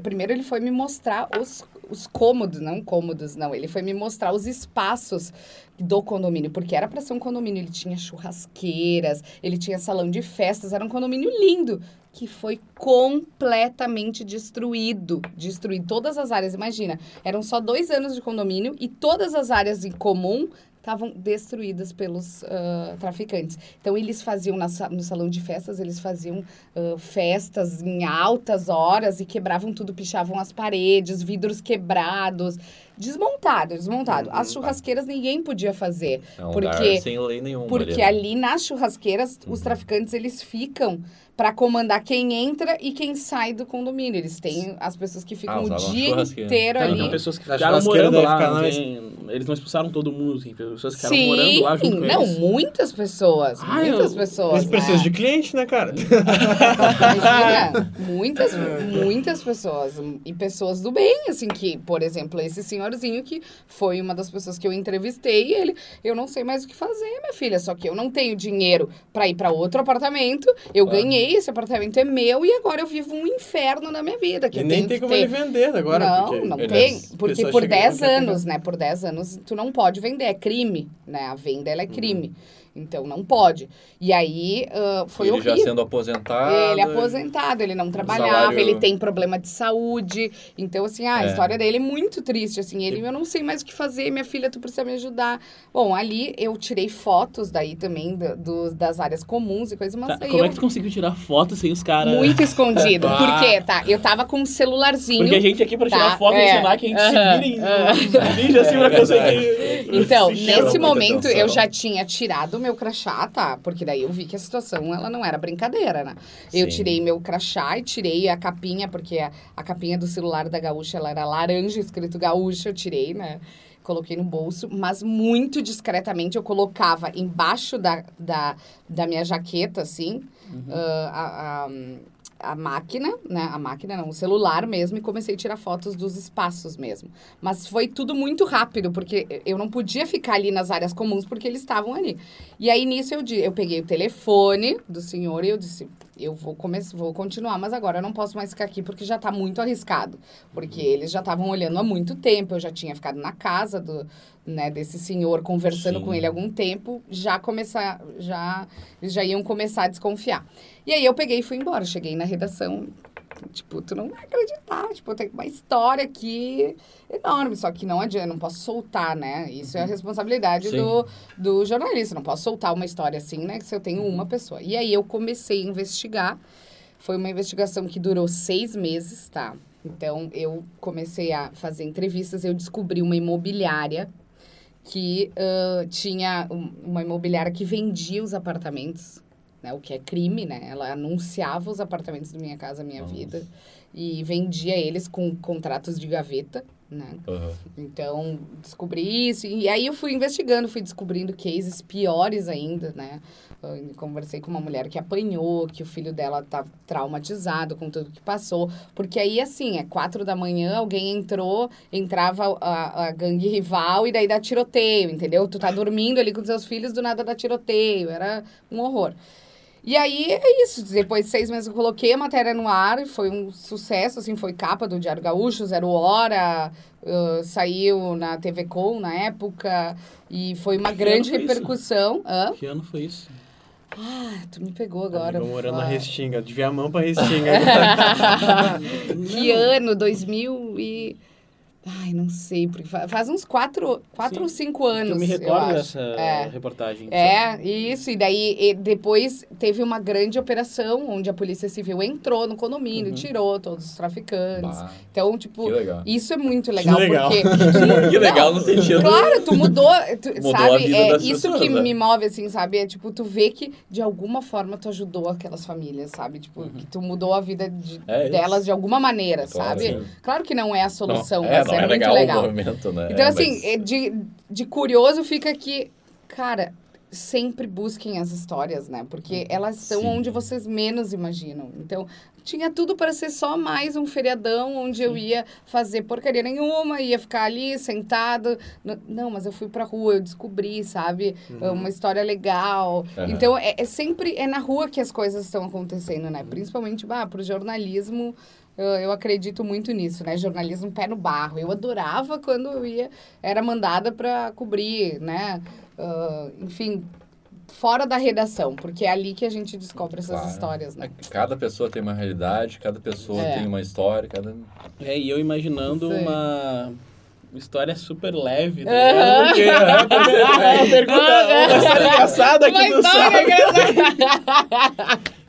Primeiro ele foi me mostrar os, os cômodos, não cômodos, não. Ele foi me mostrar os espaços do condomínio, porque era para ser um condomínio. Ele tinha churrasqueiras, ele tinha salão de festas, era um condomínio lindo que foi completamente destruído, destruído todas as áreas. Imagina, eram só dois anos de condomínio e todas as áreas em comum estavam destruídas pelos ah, traficantes. Então, eles faziam na no salão de festas, eles faziam ah, festas em altas horas e quebravam tudo, pichavam as paredes, vidros quebrados, desmontado, desmontado. Uhum, As churrasqueiras ninguém podia fazer, É um Porque- sem lei nenhuma. porque ali, ali nas churrasqueiras, os Uhum. traficantes, eles ficam para comandar quem entra e quem sai do condomínio. Eles têm as pessoas que ficam Ah, o dia inteiro ali. tem pessoas que ficaram morando lá. não tem- Eles não expulsaram todo mundo, tem pessoas que ficaram Sim, morando lá junto com não, eles. muitas pessoas, Ah, muitas eu- pessoas. Eles precisam né? de cliente, né, cara? Imagina, muitas, muitas pessoas. E pessoas do bem, assim, que, por exemplo, esse senhorzinho que foi uma das pessoas que eu entrevistei, ele, eu não sei mais o que fazer, minha filha, só que eu não tenho dinheiro para ir para outro apartamento, eu Claro. ganhei, esse apartamento é meu e agora eu vivo um inferno na minha vida. Que E nem tem que como ter. ele vender agora. não, porque não tem. Porque por chega lá e 10 quer anos, né? Por 10 anos, tu não pode vender. É crime, né? A venda, ela é crime. Então, não pode. E aí, ah, foi ele horrível. já sendo aposentado. Ele é aposentado, ele não trabalhava, salário- ele tem problema de saúde. Então, assim, ah, a É. história dele é muito triste, assim. Ele, eu não sei mais o que fazer, minha filha, tu precisa me ajudar. Bom, ali eu tirei fotos daí também do, do- das áreas comuns e coisas, mas Tá, aí como eu... é que tu conseguiu tirar foto sem os caras? Muito escondido. Ah. Por quê? Tá, eu tava com um celularzinho. Porque a gente aqui pra Tá, tirar foto é. no celular, que a gente Aham, se vira em vídeo assim pra conseguir. Então, nesse momento, atenção. eu já tinha tirado o meu crachá, tá? Porque daí eu vi que a situação, ela não era brincadeira, né? Eu Sim. tirei meu crachá e tirei a capinha, porque a, a capinha do celular da Gaúcha, ela era laranja, escrito Gaúcha, eu tirei, né? Coloquei no bolso, mas muito discretamente eu colocava embaixo da, da, da minha jaqueta, assim, ah, a, a, a máquina, né? A máquina não, o celular mesmo, e comecei a tirar fotos dos espaços mesmo. Mas foi tudo muito rápido, porque eu não podia ficar ali nas áreas comuns, porque eles estavam ali. E aí, nisso, eu, eu peguei o telefone do senhor e eu disse, eu vou, começar, vou continuar, mas agora eu não posso mais ficar aqui, porque já está muito arriscado. Porque eles já estavam olhando há muito tempo, eu já tinha ficado na casa do, né, desse senhor, conversando Sim. com ele há algum tempo, já começar, já, eles já iam começar a desconfiar. E aí eu peguei e fui embora, cheguei na redação, tipo, tu não vai acreditar, tipo, tenho uma história aqui enorme, só que não adianta, não posso soltar, né? Isso é a responsabilidade Sim. do, do jornalista, não posso soltar uma história assim, né? Se eu tenho uma pessoa. E aí eu comecei a investigar, foi uma investigação que durou seis meses, tá? Então, eu comecei a fazer entrevistas, eu descobri uma imobiliária que ah, tinha um- uma imobiliária que vendia os apartamentos, né? O que é crime, né? Ela anunciava os apartamentos do Minha Casa Minha Nossa. Vida e vendia eles com contratos de gaveta, né? Aham. Então, descobri isso. E aí eu fui investigando, fui descobrindo cases piores ainda, né? Eu conversei com uma mulher que apanhou, que o filho dela tá traumatizado com tudo que passou. Porque aí, assim, é quatro da manhã, alguém entrou, entrava a, a gangue rival e daí dá tiroteio, entendeu? Tu tá dormindo ali com seus filhos, do nada dá tiroteio. Era um horror. E aí é isso. Depois de seis meses eu coloquei a matéria no ar e foi um sucesso, assim, foi capa do Diário Gaúcho, Zero Hora, uh, saiu na TV Com na época e foi uma Que grande repercussão. Que ano foi isso? Ah, tu me pegou agora. Amigo morando na. Restinga. Devia a mão pra Restinga. que ano? 2000 e... Ai, não sei, porque fa- faz uns quatro, quatro Sim. ou cinco anos, eu me eu recordo acho. dessa É. reportagem. É, isso. E daí, e depois teve uma grande operação onde a Polícia Civil entrou no condomínio, Uhum. tirou todos os traficantes. Bah, Então, tipo, que isso é muito legal, legal. porque... Que legal no sentido. Claro, tu mudou, tu- Mudou a sabe? vida é das isso pessoas, que né? me move, assim, sabe? É tipo, tu vê que de alguma forma tu ajudou aquelas famílias, sabe? Tipo, que tu mudou a vida de- Uhum. É delas de alguma maneira, Claro, sabe? sim. Claro que não é a solução, não, mas não é, muito legal, legal. o movimento, né? Então, É, assim, mas- é de, de curioso fica que, Cara, sempre busquem as histórias, né? Porque elas estão Sim. onde vocês menos imaginam. Então, tinha tudo para ser só mais um feriadão onde eu ia fazer porcaria nenhuma, ia ficar ali sentado. Não, mas eu fui pra rua, eu descobri, sabe? Uma história legal. Aham. Então, é, é sempre é na rua que as coisas estão acontecendo, né? Principalmente, bah, pro jornalismo. Eu, eu acredito muito nisso, né? Jornalismo pé no barro. Eu adorava quando eu ia, era mandada para cobrir, né? Ah, enfim, fora da redação, porque é ali que a gente descobre essas Claro. histórias, né? Cada pessoa tem uma realidade, cada pessoa É. tem uma história, cada... É, e eu imaginando uma história super leve, tá ligado? Porque é uma pergunta, uma história engraçada aqui Uma do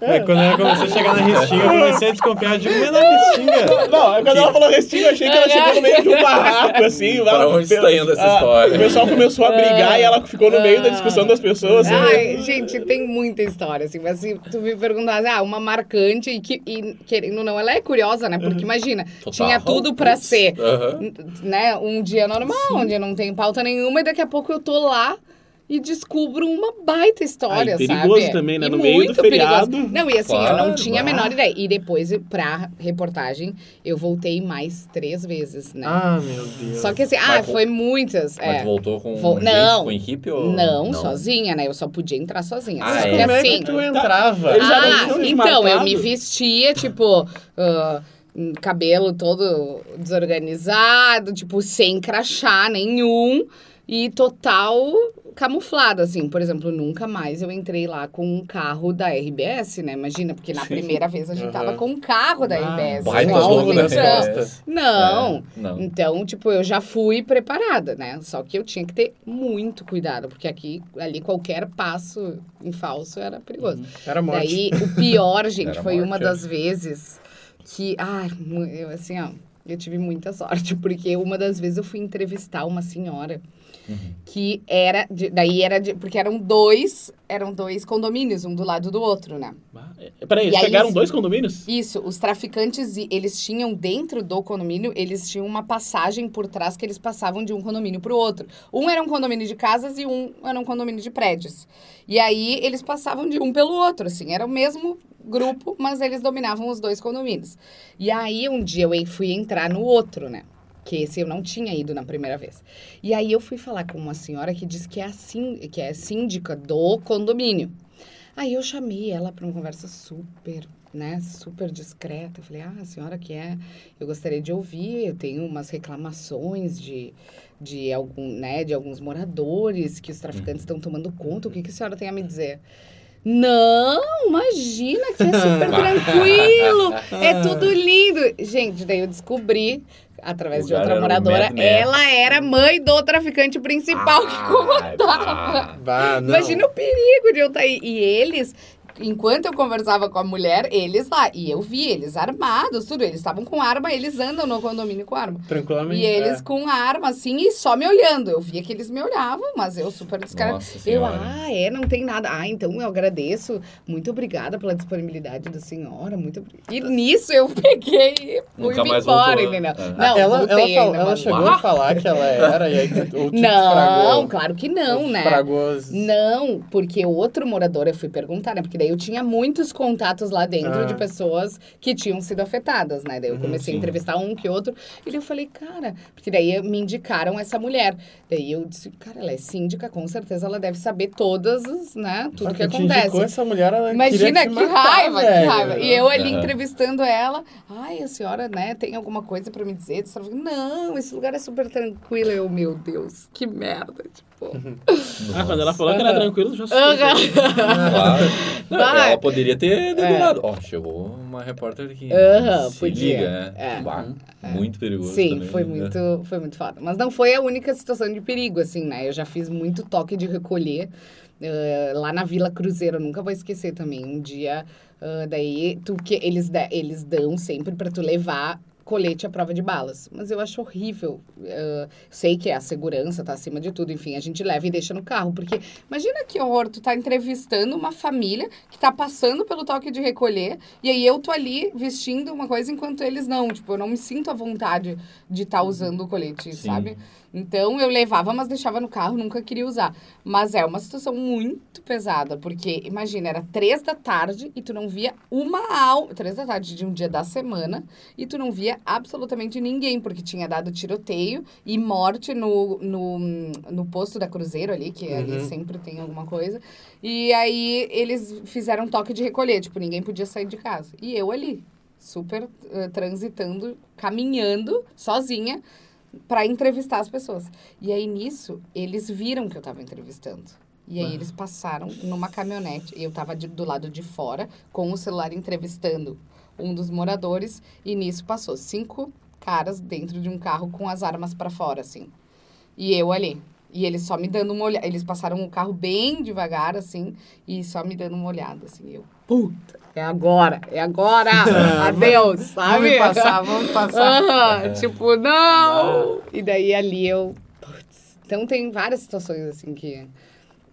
É, quando ela começou a chegar na restinga, eu comecei a desconfiar. Eu digo, mas na restinga. Não, quando ela falou restinho, eu achei que ela chegou no meio de um barraco, assim. Pra ela- onde está indo essa história? O pessoal começou a brigar e ela ficou no meio da discussão das pessoas. assim. Ai, gente, tem muita história, assim, mas se tu me perguntasse, ah, uma marcante e, que, e querendo ou não, ela é curiosa, né? Porque imagina, Total. tinha tudo pra ser, né, um dia normal, onde eu não tenho pauta nenhuma, e daqui a pouco eu tô lá e descubro uma baita história, Ah, e perigoso sabe? também, né? E No meio do muito perigoso. feriado. Não, e assim, eu não Claro, tinha a claro. menor ideia. E depois, pra reportagem, eu voltei mais três vezes, né? Ah, meu Deus. Só que assim, ah, Mas vo- foi muitas. Mas é. tu voltou com Vou- gente, não. com equipe ou... Não, sozinha, né? Eu só podia entrar sozinha. Ah, Só é? que Como é assim, que tu entrava? Eles já não ah, então, eu me vestia, tipo, ah, hum, cabelo todo desorganizado, tipo, sem crachá nenhum e total camuflado, assim. Por exemplo, nunca mais eu entrei lá com um carro da RBS, né? Imagina, porque na Sim. primeira vez a gente tava Aham. com um carro da Ah, RBS. baita alvo das neutral. costas. Não. É, não. Então, tipo, eu já fui preparada, né? Só que eu tinha que ter muito cuidado, porque aqui, ali, qualquer passo em falso era perigoso. Era morte. Daí, o pior, gente, Era foi morte, uma é. das vezes que, ai, eu assim, ó, eu tive muita sorte, porque uma das vezes eu fui entrevistar uma senhora Uhum. que era, de- daí era, de, porque eram dois, eram dois condomínios, um do lado do outro, né? Ah, Peraí, eles pegaram dois condomínios? Isso, os traficantes, eles tinham dentro do condomínio, eles tinham uma passagem por trás que eles passavam de um condomínio para o outro. Um era um condomínio de casas e um era um condomínio de prédios. E aí eles passavam de um pelo outro, assim, era o mesmo grupo, mas eles dominavam os dois condomínios. E aí um dia eu fui entrar no outro, né? Que esse eu não tinha ido na primeira vez. E aí eu fui falar com uma senhora que diz que é a sín- que é síndica do condomínio. Aí eu chamei ela para uma conversa super, né, super discreta. Eu falei, ah, a senhora que é, eu gostaria de ouvir, eu tenho umas reclamações de, de, algum, né, de alguns moradores que os traficantes estão tomando conta, o que, que a senhora tem a me dizer? Não, imagina que é super tranquilo, é tudo lindo. Gente, daí eu descobri, através O de outra moradora, Max. ela era mãe do traficante principal que Ai, comandava. Bah. Imagina o perigo de eu estar aí. E eles, enquanto eu conversava com a mulher, eles lá. E eu vi eles armados, tudo. Eles estavam com arma, eles andam no condomínio com arma. Tranquilamente. E eles é. com arma, assim, e só me olhando. Eu via que eles me olhavam, mas eu super descarada. Nossa Eu, ah, é, não tem nada. Ah, então eu agradeço. Muito obrigada pela disponibilidade da senhora. Muito E nisso eu peguei e fui Nunca mais embora, voltou. entendeu? É. Não, ela, ela, ainda, ela mas- chegou a falar que ela era, e aí ou Não, claro que não, né? Não, porque outro morador eu fui perguntar, né? Porque daí eu tinha muitos contatos lá dentro Ah. de pessoas que tinham sido afetadas, né? Daí eu Uhum, comecei a entrevistar um que outro. E daí eu falei, cara, porque daí me indicaram essa mulher. Daí eu disse, cara, ela é síndica, com certeza ela deve saber todas as, né? Tudo Ah, que acontece. essa mulher, ela Imagina que matar, raiva, que raiva. E eu ali entrevistando ela, ai, a senhora, né, tem alguma coisa pra me dizer? Ela falou, não, esse lugar é super tranquilo. Eu, meu Deus, que merda, tipo. Ah, quando ela falou que era tranquilo, já. Claro. Não, Vai. Ela poderia ter É. dedurado. Ó, chegou uma repórter aqui. Aham, Se podia. liga, né? É. Bah, Muito perigoso Sim, também, foi né? muito, foi muito foda. Mas não foi a única situação de perigo, assim, né? Eu já fiz muito toque de recolher eh, lá na Vila Cruzeiro, eu nunca vou esquecer também. Um dia, ah, daí, tu, que eles, eles dão sempre pra tu levar colete à prova de balas. Mas eu acho horrível. Uh, sei que é a segurança, tá acima de tudo. Enfim, a gente leva e deixa no carro. Porque imagina que horror, tu tá entrevistando uma família que tá passando pelo toque de recolher. E aí eu tô ali vestindo uma coisa enquanto eles não. Tipo, eu não me sinto à vontade de estar tá usando o colete, Sim. sabe? Então eu levava, mas deixava no carro, nunca queria usar. Mas é uma situação muito pesada, porque imagina, era três da tarde e tu não via uma alma. Três da tarde de um dia da semana e tu não via absolutamente ninguém, porque tinha dado tiroteio e morte no, no, no posto da Cruzeiro ali, que ali Uhum. sempre tem alguma coisa. E aí eles fizeram um toque de recolher, tipo, ninguém podia sair de casa. E eu ali, super eh, transitando, caminhando sozinha para entrevistar as pessoas. E aí nisso, eles viram que eu tava entrevistando. E aí eles passaram numa caminhonete, e eu tava de- do lado de fora com o celular entrevistando um dos moradores, e nisso passou cinco caras dentro de um carro com as armas para fora assim. E eu ali. E eles só me dando uma olhada. Eles passaram o carro bem devagar, assim, e só me dando uma olhada, assim. Eu, puta, é agora, é agora, adeus, sabe? Vamos passar, vamos passar. Aham, tipo, não! E daí ali eu. Putz. Então tem várias situações assim que.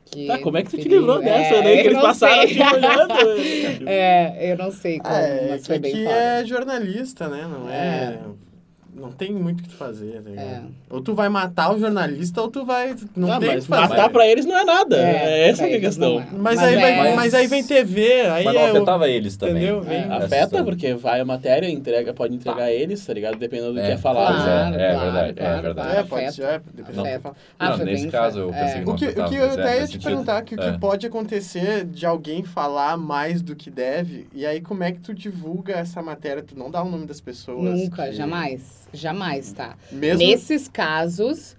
que Tá, como é que tu te livrou dessa, É, né? Que eles passaram sei. te olhando. É, eu não sei como, É, mas que foi bem aqui foda. é jornalista, né? Não é... É. Não tem muito o que fazer, tá ligado? É. Ou tu vai matar o jornalista ou tu vai... Não Não, tem o mas que fazer. matar pra eles não é nada. É, essa pra que é a questão. não é. Mas, aí vai, é- mas aí vem TV, aí Mas não é o- afetava eles também. É, essa Afeta, porque vai a matéria, entrega, pode entregar eles, tá ligado? Dependendo do É, que é falado. Claro, é, é claro, verdade, é claro, verdade. claro. É, pode é, que. Ah, Não, nesse caso, eu pensei É. não O que, o que eu mas é, até ia te perguntar, que o É. que pode acontecer de alguém falar mais do que deve, e aí como é que tu divulga essa matéria? Tu não dá o nome das pessoas? Nunca, que- jamais. Jamais, tá? Mesmo... Nesses casos,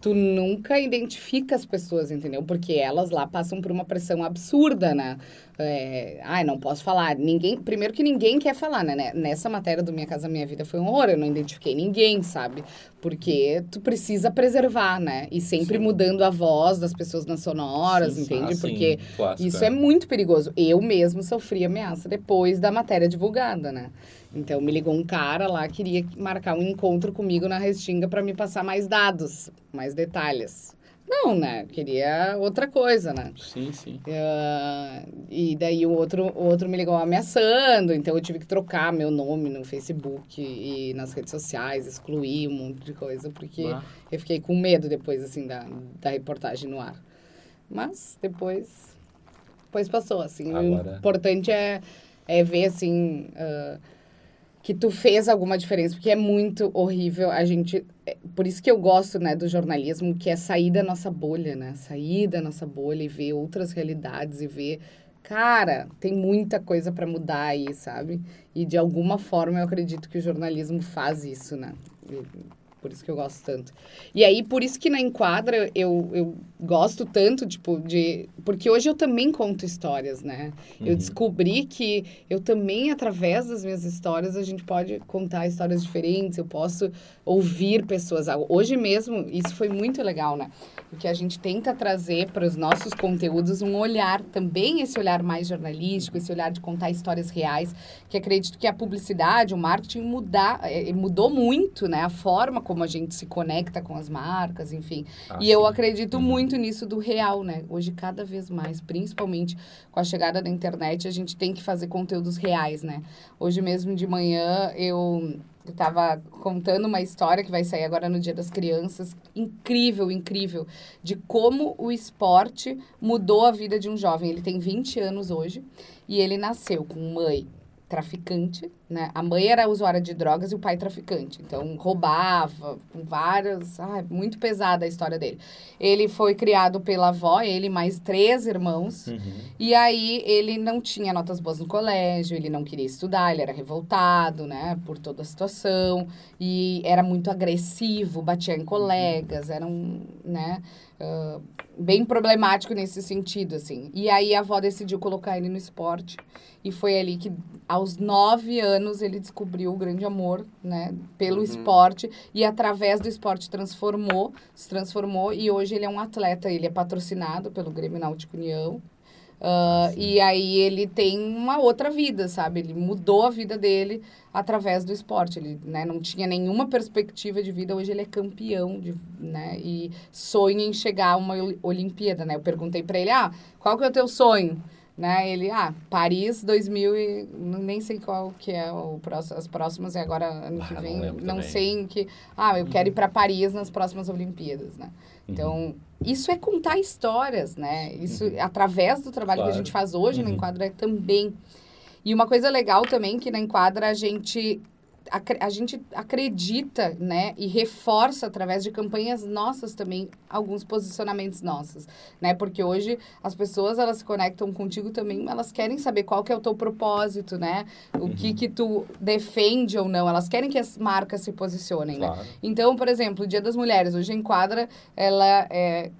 tu nunca identifica as pessoas, entendeu? Porque elas lá passam por uma pressão absurda, né? É, ai, não posso falar. Ninguém, primeiro que ninguém quer falar, né? Nessa matéria do Minha Casa Minha Vida foi um horror. Eu não identifiquei ninguém, sabe? Porque tu precisa preservar, né? E sempre Sim. mudando a voz das pessoas nas sonoras, Sim, entende? Ah, Porque isso é muito perigoso. Eu mesmo sofri ameaça depois da matéria divulgada, né? Então me ligou um cara lá, queria marcar um encontro comigo na Restinga para me passar mais dados, mais detalhes. Não, né? Queria outra coisa, né? Sim, sim. Ah, e daí o outro, o outro me ligou ameaçando, então eu tive que trocar meu nome no Facebook e nas redes sociais, excluir um monte de coisa, porque Ah. eu fiquei com medo depois, assim, da, da reportagem no ar. Mas depois, depois passou, assim. Agora- O importante é, é ver, assim, ah, que tu fez alguma diferença, porque é muito horrível a gente... é por isso que eu gosto, né, do jornalismo, que é sair da nossa bolha, né? Sair da nossa bolha e ver outras realidades e ver... Cara, tem muita coisa para mudar aí, sabe? E de alguma forma eu acredito que o jornalismo faz isso, né? Por isso que eu gosto tanto. E aí, por isso que na Enquadra eu, eu gosto tanto, tipo, de... Porque hoje eu também conto histórias, né? Eu Uhum. descobri que eu também, através das minhas histórias, a gente pode contar histórias diferentes, eu posso ouvir pessoas. Hoje mesmo, isso foi muito legal, né? Porque a gente tenta trazer para os nossos conteúdos um olhar, também esse olhar mais jornalístico, esse olhar de contar histórias reais, que acredito que a publicidade, o marketing mudar, eh, mudou muito, né? A forma como a gente se conecta com as marcas, enfim. Ah, E eu sim. acredito Uhum. muito nisso do real, né? Hoje, cada vez mais, principalmente com a chegada da internet, a gente tem que fazer conteúdos reais, né? Hoje mesmo de manhã eu eu tava contando uma história que vai sair agora no Dia das Crianças, incrível, incrível, de como o esporte mudou a vida de um jovem. Ele tem 20 anos hoje e ele nasceu com mãe traficante, né? A mãe era usuária de drogas e o pai traficante. Então, roubava, com várias... Ah, muito pesada a história dele. Ele foi criado pela avó, ele mais três irmãos. Uhum. E aí, ele não tinha notas boas no colégio, ele não queria estudar, ele era revoltado, né? Por toda a situação. E era muito agressivo, batia em colegas, era um, né? ah, bem problemático nesse sentido, assim. E aí, a avó decidiu colocar ele no esporte. E foi ali que, aos nove anos, ele descobriu o grande amor, né? Pelo Uhum. esporte. E através do esporte transformou, se transformou. E hoje ele é um atleta, ele é patrocinado pelo Grêmio Náutico União. Ah, e aí ele tem uma outra vida, sabe? Ele mudou a vida dele através do esporte. Ele né, não tinha nenhuma perspectiva de vida, hoje ele é campeão de, né, e sonha em chegar a uma Oli- Olimpíada. Né? Eu perguntei para ele, ah, qual que é o teu sonho? Né? Ele, ah, Paris 2000 e... Nem sei qual que é o as próximas, e agora ano que Ah, não vem, não, também. sei em que... Ah, eu quero ir para Paris nas próximas Olimpíadas, né? Então, isso é contar histórias, né? Isso, através do trabalho que Claro. a gente faz hoje no Uhum. Enquadra é também. E uma coisa legal também que na Enquadra a gente a gente acredita, né, e reforça através de campanhas nossas também alguns posicionamentos nossos, né? Porque hoje as pessoas elas se conectam contigo também, elas querem saber qual que é o teu propósito, né? O que que tu defende ou não, elas querem que as marcas se posicionem, né? Claro. Então, por exemplo, o Dia das Mulheres, hoje Enquadra, ela é,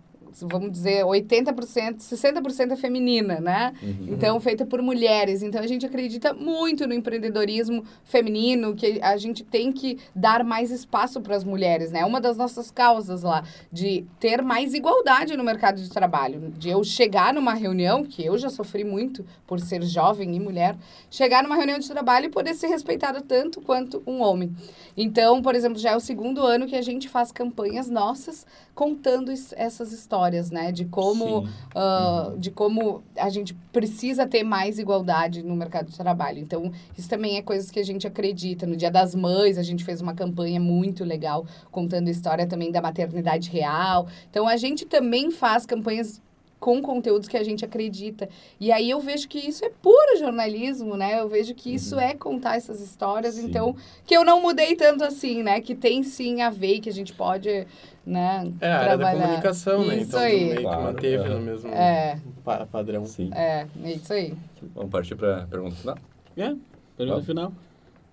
vamos dizer, 80%, 60% é feminina, né? Uhum. Então, feita por mulheres. Então, a gente acredita muito no empreendedorismo feminino, que a gente tem que dar mais espaço para as mulheres, né? Uma das nossas causas lá, de ter mais igualdade no mercado de trabalho. De eu chegar numa reunião, que eu já sofri muito por ser jovem e mulher, chegar numa reunião de trabalho e poder ser respeitada tanto quanto um homem. Então, por exemplo, já é o segundo ano que a gente faz campanhas nossas contando essas histórias, né? De como, ah, de como a gente precisa ter mais igualdade no mercado de trabalho. Então, isso também é coisas que a gente acredita. No Dia das Mães, a gente fez uma campanha muito legal contando a história também da maternidade real. Então, a gente também faz campanhas com conteúdos que a gente acredita. E aí eu vejo que isso é puro jornalismo, né? Eu vejo que isso é contar essas histórias, Sim. então que eu não mudei tanto assim, né? Que tem sim a ver, que a gente pode, né, É, a área da comunicação, né? Isso Então, aí. meio que Claro, manteve é. no mesmo É. pa- padrão. Sim. É, é isso aí. Vamos partir para a pergunta final? É, pergunta final.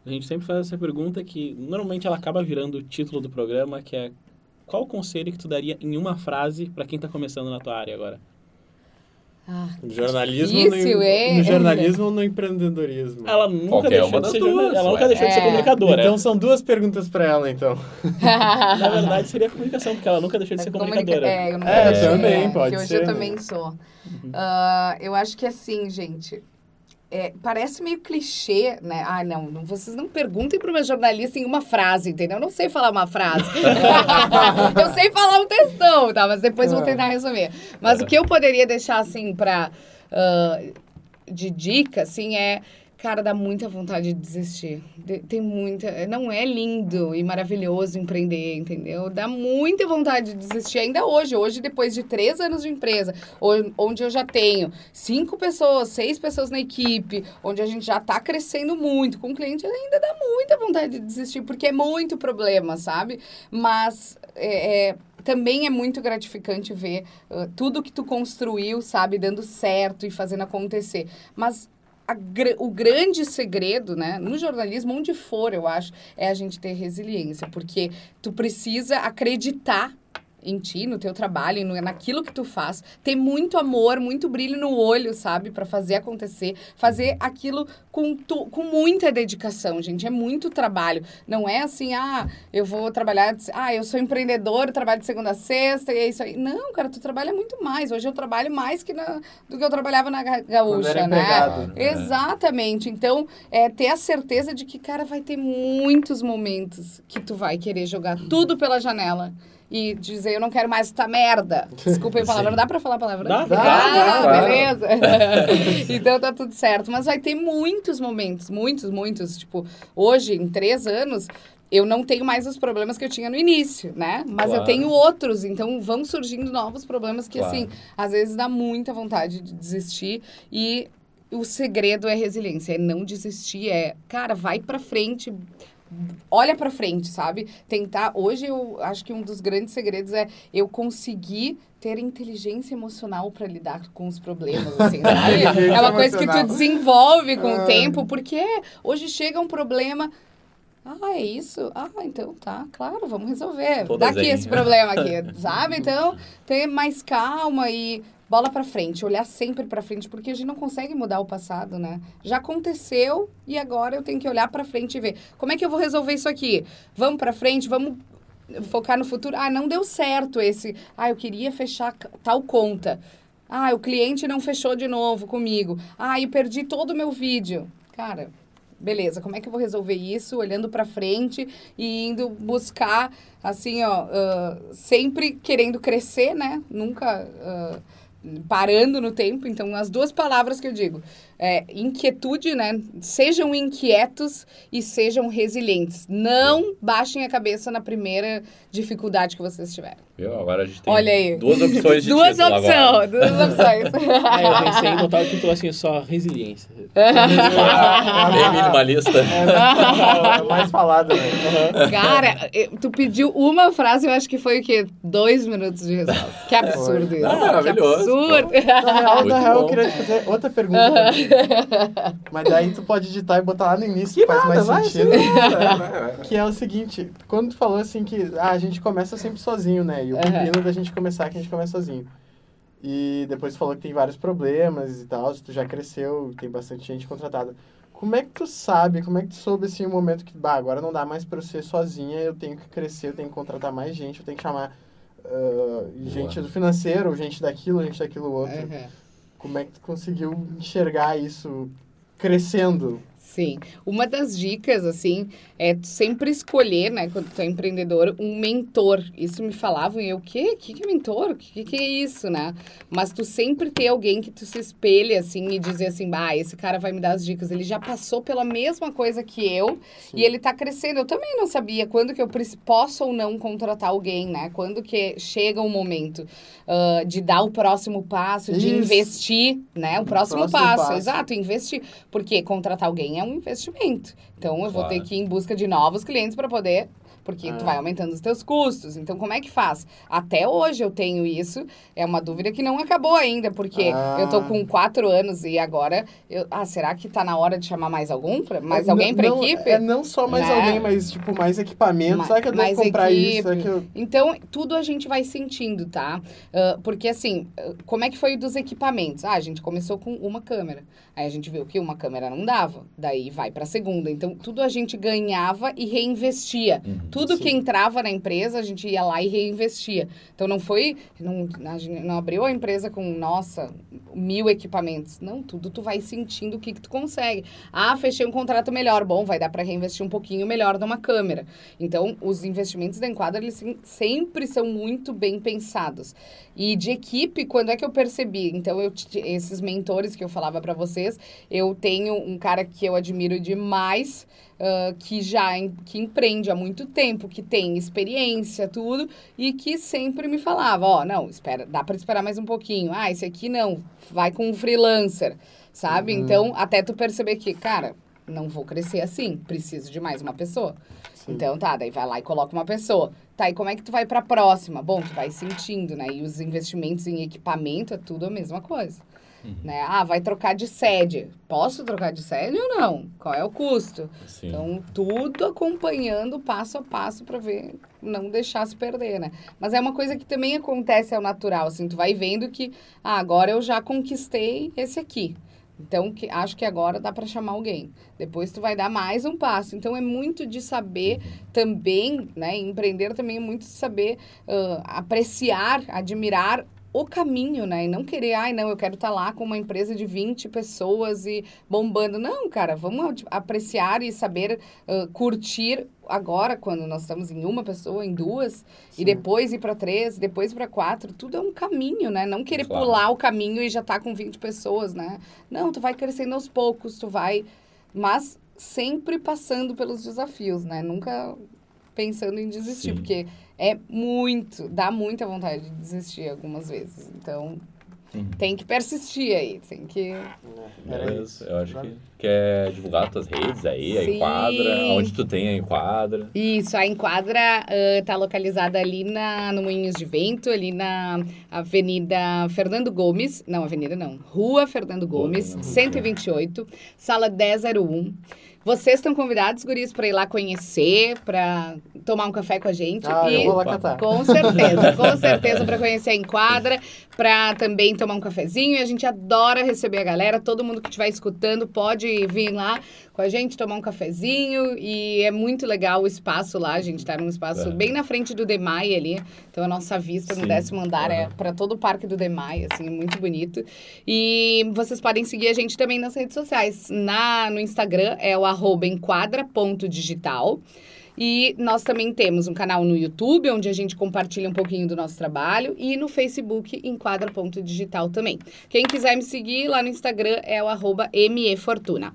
A gente sempre faz essa pergunta que normalmente ela acaba virando o título do programa, que é qual o conselho que tu daria em uma frase para quem tá começando na tua área agora? Ah, No jornalismo, Difícil, no, hein? no jornalismo ou no empreendedorismo? Ela nunca Qualquer deixou uma de das ser duas. Ela nunca deixou de ser É. comunicadora. Então são duas perguntas pra ela, então. Na verdade, seria comunicação, porque ela nunca deixou de ser Comunica- comunicadora. É, eu nunca É, deixei, também, é, pode que hoje ser, eu né? também sou. Ah, eu acho que assim, gente. É, parece meio clichê, né? Ah, não, não, vocês não perguntem para uma jornalista em uma frase, entendeu? Eu não sei falar uma frase. eu sei falar um textão, tá? Mas depois vou tentar resumir. Mas o que eu poderia deixar, assim, para de dica, assim, é. Cara, dá muita vontade de desistir. De- tem muita. Não é lindo e maravilhoso empreender, entendeu? Dá muita vontade de desistir ainda hoje. Hoje, depois de três anos de empresa, onde eu já tenho cinco pessoas, seis pessoas na equipe, onde a gente já tá crescendo muito com o cliente, ainda dá muita vontade de desistir, porque é muito problema, sabe? Mas. é, é, também é muito gratificante ver ah, tudo que tu construiu, sabe, dando certo e fazendo acontecer. Mas a o grande segredo, né, no jornalismo, onde for, eu acho, é a gente ter resiliência, porque tu precisa acreditar em ti, no teu trabalho, no, naquilo que tu faz, ter muito amor, muito brilho no olho, sabe, para fazer acontecer, fazer aquilo com, tu, com muita dedicação, gente, é muito trabalho. Não é assim, ah, eu vou trabalhar, ah, eu sou empreendedor, eu trabalho de segunda a sexta e é isso aí. Não, cara, tu trabalha muito mais. Hoje eu trabalho mais que na, do que eu trabalhava na Gaúcha, né? empregado. É. Exatamente. Então, é ter a certeza de que, cara, vai ter muitos momentos que tu vai querer jogar tudo pela janela. E dizer, eu não quero mais essa merda. Desculpa a palavra, Sim. dá pra falar palavrão? Dá, dá, Ah, dá. beleza. então tá tudo certo. Mas vai ter muitos momentos, muitos, muitos. Tipo, hoje, em três anos, eu não tenho mais os problemas que eu tinha no início, né? Mas eu Claro. tenho outros. Então vão surgindo novos problemas que, Claro. assim, às vezes dá muita vontade de desistir. E o segredo é resiliência, é não desistir, é, cara, vai pra frente, olha pra frente, sabe? Tentar. Hoje eu acho que um dos grandes segredos é eu conseguir ter inteligência emocional pra lidar com os problemas, assim, sabe? É uma coisa que tu desenvolve com o tempo, porque hoje chega um problema. Ah, é isso? Ah, então tá, claro, vamos resolver. Tô Daqui desenho. esse problema aqui, sabe? Então, ter mais calma e bola pra frente, olhar sempre pra frente, porque a gente não consegue mudar o passado, né? Já aconteceu e agora eu tenho que olhar pra frente e ver como é que eu vou resolver isso aqui. Vamos pra frente, vamos focar no futuro. Ah, não deu certo esse. Ah, eu queria fechar tal conta. Ah, o cliente não fechou de novo comigo. Ah, e perdi todo o meu vídeo. Cara, beleza, como é que eu vou resolver isso? Olhando para frente e indo buscar, assim, ó, uh, sempre querendo crescer, né? Nunca uh, parando no tempo. Então, as duas palavras que eu digo é, inquietude, né? Sejam inquietos e sejam resilientes. Não baixem a cabeça na primeira dificuldade que vocês tiverem. Viu? Agora a gente tem Olha aí. duas opções de duas título agora. opções, duas opções. Aí eu pensei em botar o título assim, só resiliência. Bem minimalista. É mais falado, né? Cara, eh, tu pediu uma frase, eu acho que foi o quê? Dois minutos de resposta. Que absurdo isso. Ah, que maravilhoso. absurdo. Na real, na real, eu queria te fazer outra pergunta. também. Mas daí tu pode editar e botar lá no início, que faz mais vai, sentido. sim. Vai, vai, vai. Que é o seguinte, quando tu falou assim que ah, a gente começa sempre sozinho, né? E o pepino da gente começar é que a gente começa sozinho. E depois tu falou que tem vários problemas e tal, tu já cresceu, tem bastante gente contratada. Como é que tu sabe, como é que tu soube assim o momento que, bah, agora não dá mais pra eu ser sozinha, eu tenho que crescer, eu tenho que contratar mais gente, eu tenho que chamar ah, gente do financeiro, gente daquilo, gente daquilo outro. Uhum. Como é que tu conseguiu enxergar isso crescendo? Sim. Uma das dicas, assim, é sempre escolher, né, quando tu é empreendedor, um mentor. Isso me falavam e eu, o quê? O que, que é mentor? O que, que é isso, né? Mas tu sempre ter alguém que tu se espelhe, assim, e dizer assim, bah, esse cara vai me dar as dicas. Ele já passou pela mesma coisa que eu Sim. e ele tá crescendo. Eu também não sabia quando que eu posso ou não contratar alguém, né? Quando que chega o momento ah, de dar o próximo passo, de Isso. investir, né? O próximo, próximo passo, passo. exato, investir. Porque contratar alguém é um investimento. Então, eu vou Claro. ter que ir em busca de novos clientes para poder... Porque tu Ah. vai aumentando os teus custos. Então, como é que faz? Até hoje eu tenho isso. É uma dúvida que não acabou ainda. Porque Ah. eu tô com quatro anos e agora... Eu, ah, será que tá na hora de chamar mais algum? Pra, mais É, alguém pra não- equipe? É não só mais Né? alguém, mas tipo, mais equipamento. Ma- Será que eu devo comprar equipe. isso? Eu... Então, tudo a gente vai sentindo, tá? Ah, porque, assim, ah, como é que foi dos equipamentos? Ah, a gente começou com uma câmera. Aí a gente viu que uma câmera não dava. Daí vai pra segunda. Então, tudo a gente ganhava e reinvestia. Uhum. Tudo Sim. que entrava na empresa, a gente ia lá e reinvestia. Então, não foi... Não, a gente não abriu a empresa com, nossa, mil equipamentos. Não, tudo tu vai sentindo o que, que tu consegue. Ah, fechei um contrato melhor. Bom, vai dar pra reinvestir um pouquinho melhor numa câmera. Então, os investimentos da Enquadra, eles sempre são muito bem pensados. E de equipe, quando é que eu percebi? Então, eu, esses mentores que eu falava para vocês, eu tenho um cara que eu admiro demais, ah, que já que empreende há muito tempo, que tem experiência, tudo, e que sempre me falava, ó, não, espera, dá para esperar mais um pouquinho. Ah, esse aqui não, vai com um freelancer, sabe? Uhum. Então, até tu perceber que, cara, não vou crescer assim, preciso de mais uma pessoa. Sim. Então tá, daí vai lá e coloca uma pessoa. Tá, e como é que tu vai pra próxima? Bom, tu vai sentindo, né? E os investimentos em equipamento é tudo a mesma coisa. Né? Ah, vai trocar de sede. Posso trocar de sede ou não? Qual é o custo? Sim. Então, tudo acompanhando passo a passo para ver, não deixar se perder, né? Mas é uma coisa que também acontece ao natural, assim, tu vai vendo que, ah, agora eu já conquistei esse aqui. Então, que, acho que agora dá para chamar alguém. Depois tu vai dar mais um passo. Então, é muito de saber também, né? Empreender também é muito de saber ah, apreciar, admirar o caminho, né? E não querer, ai, não, eu quero estar lá com uma empresa de 20 pessoas e bombando. Não, cara, vamos ad- apreciar e saber ah, curtir agora, quando nós estamos em uma pessoa, em duas, Sim. e depois ir para três, depois para quatro. Tudo é um caminho, né? Não querer Claro. pular o caminho e já tá com 20 pessoas, né? Não, tu vai crescendo aos poucos, tu vai. Mas sempre passando pelos desafios, né? Nunca pensando em desistir, Sim. porque é muito, dá muita vontade de desistir algumas vezes. Então, Uhum. tem que persistir aí, tem que. Era Beleza, isso. eu acho que quer divulgar tuas redes aí, a Sim. enquadra, onde tu tem a enquadra. Isso, a Enquadra está localizada ali na, no Moinhos de Vento, ali na Avenida Fernando Gomes. Não, Avenida não. Rua Fernando Gomes, Fernando. 128, sala 1001. Vocês estão convidados, guris, para ir lá conhecer, para tomar um café com a gente. Ah, e eu vou lá catar. com certeza, com certeza para conhecer a Enquadra, para também tomar um cafezinho. E a gente adora receber a galera. Todo mundo que estiver escutando pode vir lá com a gente tomar um cafezinho. E é muito legal o espaço lá. A gente está num espaço É. bem na frente do Demai ali. Então a nossa vista no Sim. décimo andar é Aham. para todo o parque do Demai, assim, é muito bonito. E vocês podem seguir a gente também nas redes sociais. Na, no Instagram é o arroba enquadra.digital. E nós também temos um canal no YouTube, onde a gente compartilha um pouquinho do nosso trabalho, e no Facebook, enquadra.digital também. Quem quiser me seguir lá no Instagram é o arroba mefortuna.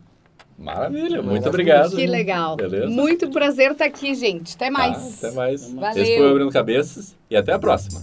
Maravilha, muito Maravilha. obrigado. Que legal. Beleza. Muito prazer estar aqui, gente. Até mais. Tá, até mais. Valeu. Esse foi o Abrindo Cabeças e até a próxima.